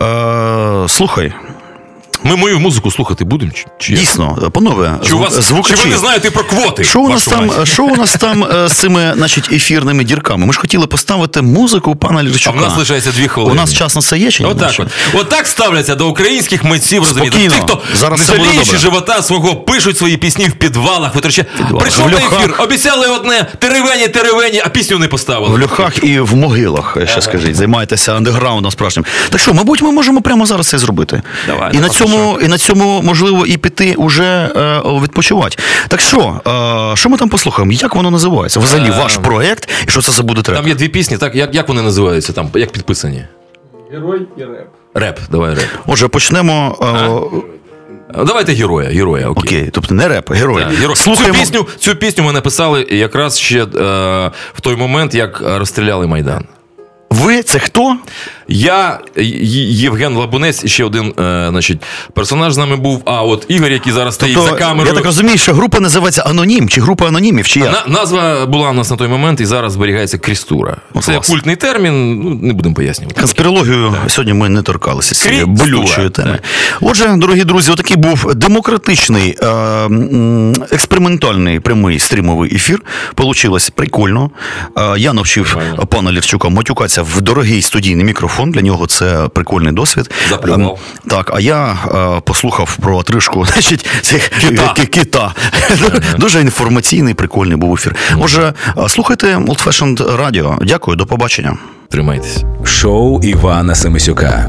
Е, слухай,
Ми мою музику слухати будемо? Чи, чи
дійсно, панове,
Чи, у вас, чи ви не знаєте про квоти?
Що у нас там, що у нас там е, з цими значить, ефірними дірками? Ми ж хотіли поставити музику пана
А
Лірчука.
в нас лишається дві хвилини.
У нас час на це є чи ні?
Отак от. Отак ставляться до українських митців, розумієте? Тих, хто
Зараз
не жаліючи живота свого, пишуть свої пісні в підвалах, витрачають. Прийшов
В
на ефір, обіцяли одне, теревені, теревені, а пісню не поставили.
В льохах і в могилах, ще скажіть, займаєтеся андеграундом справжнім. Так що, мабуть, ми можемо прямо зараз це зробити.
Давай,
і, на
давай,
цьому, і на цьому, можливо, і піти уже е, відпочивати. Так що, е, що ми там послухаємо? Як воно називається? Взагалі, ваш проект, і що це за буде трек?
Там є дві пісні, так як, як вони називаються там, як підписані?
Герой і реп.
Реп, давай реп.
Отже, почнемо. е,
Давайте героя, героя, окей.
Окей, тобто не реп, герой.
Так, герой.
Слухаємо.
Цю, пісню, цю пісню ми написали якраз ще е, в той момент, як е, розстріляли Майдан.
Ви це хто?
Я, Євген Лабунець, і ще один е, значить, персонаж з нами був. А от Ігор, який зараз стоїть за камерою.
Тобто, я так розумію, що група називається Анонім чи група анонімів, чи як?
На, назва була у нас на той момент і зараз зберігається крістура.
О,
Це
клас.
культний термін, ну не будемо пояснювати.
Конспірологію сьогодні ми не торкалися з цієї болючої теми.
так.
Отже, дорогі друзі, отакий був демократичний, е, експериментальний прямий стрімовий ефір. Получилось прикольно. Е, я навчив пана Лірчука матюкатися в дорогий студійний мікрофон. Для нього це прикольний досвід.
Заплював.
Ем, Так, а я е, послухав про отрижку значить, цих
Кита.
ки- кита. Дуже інформаційний, прикольний був ефір. Отже, е, слухайте Old Fashioned Radio. Дякую, до побачення.
Тримайтесь.
Шоу Івана Семисюка.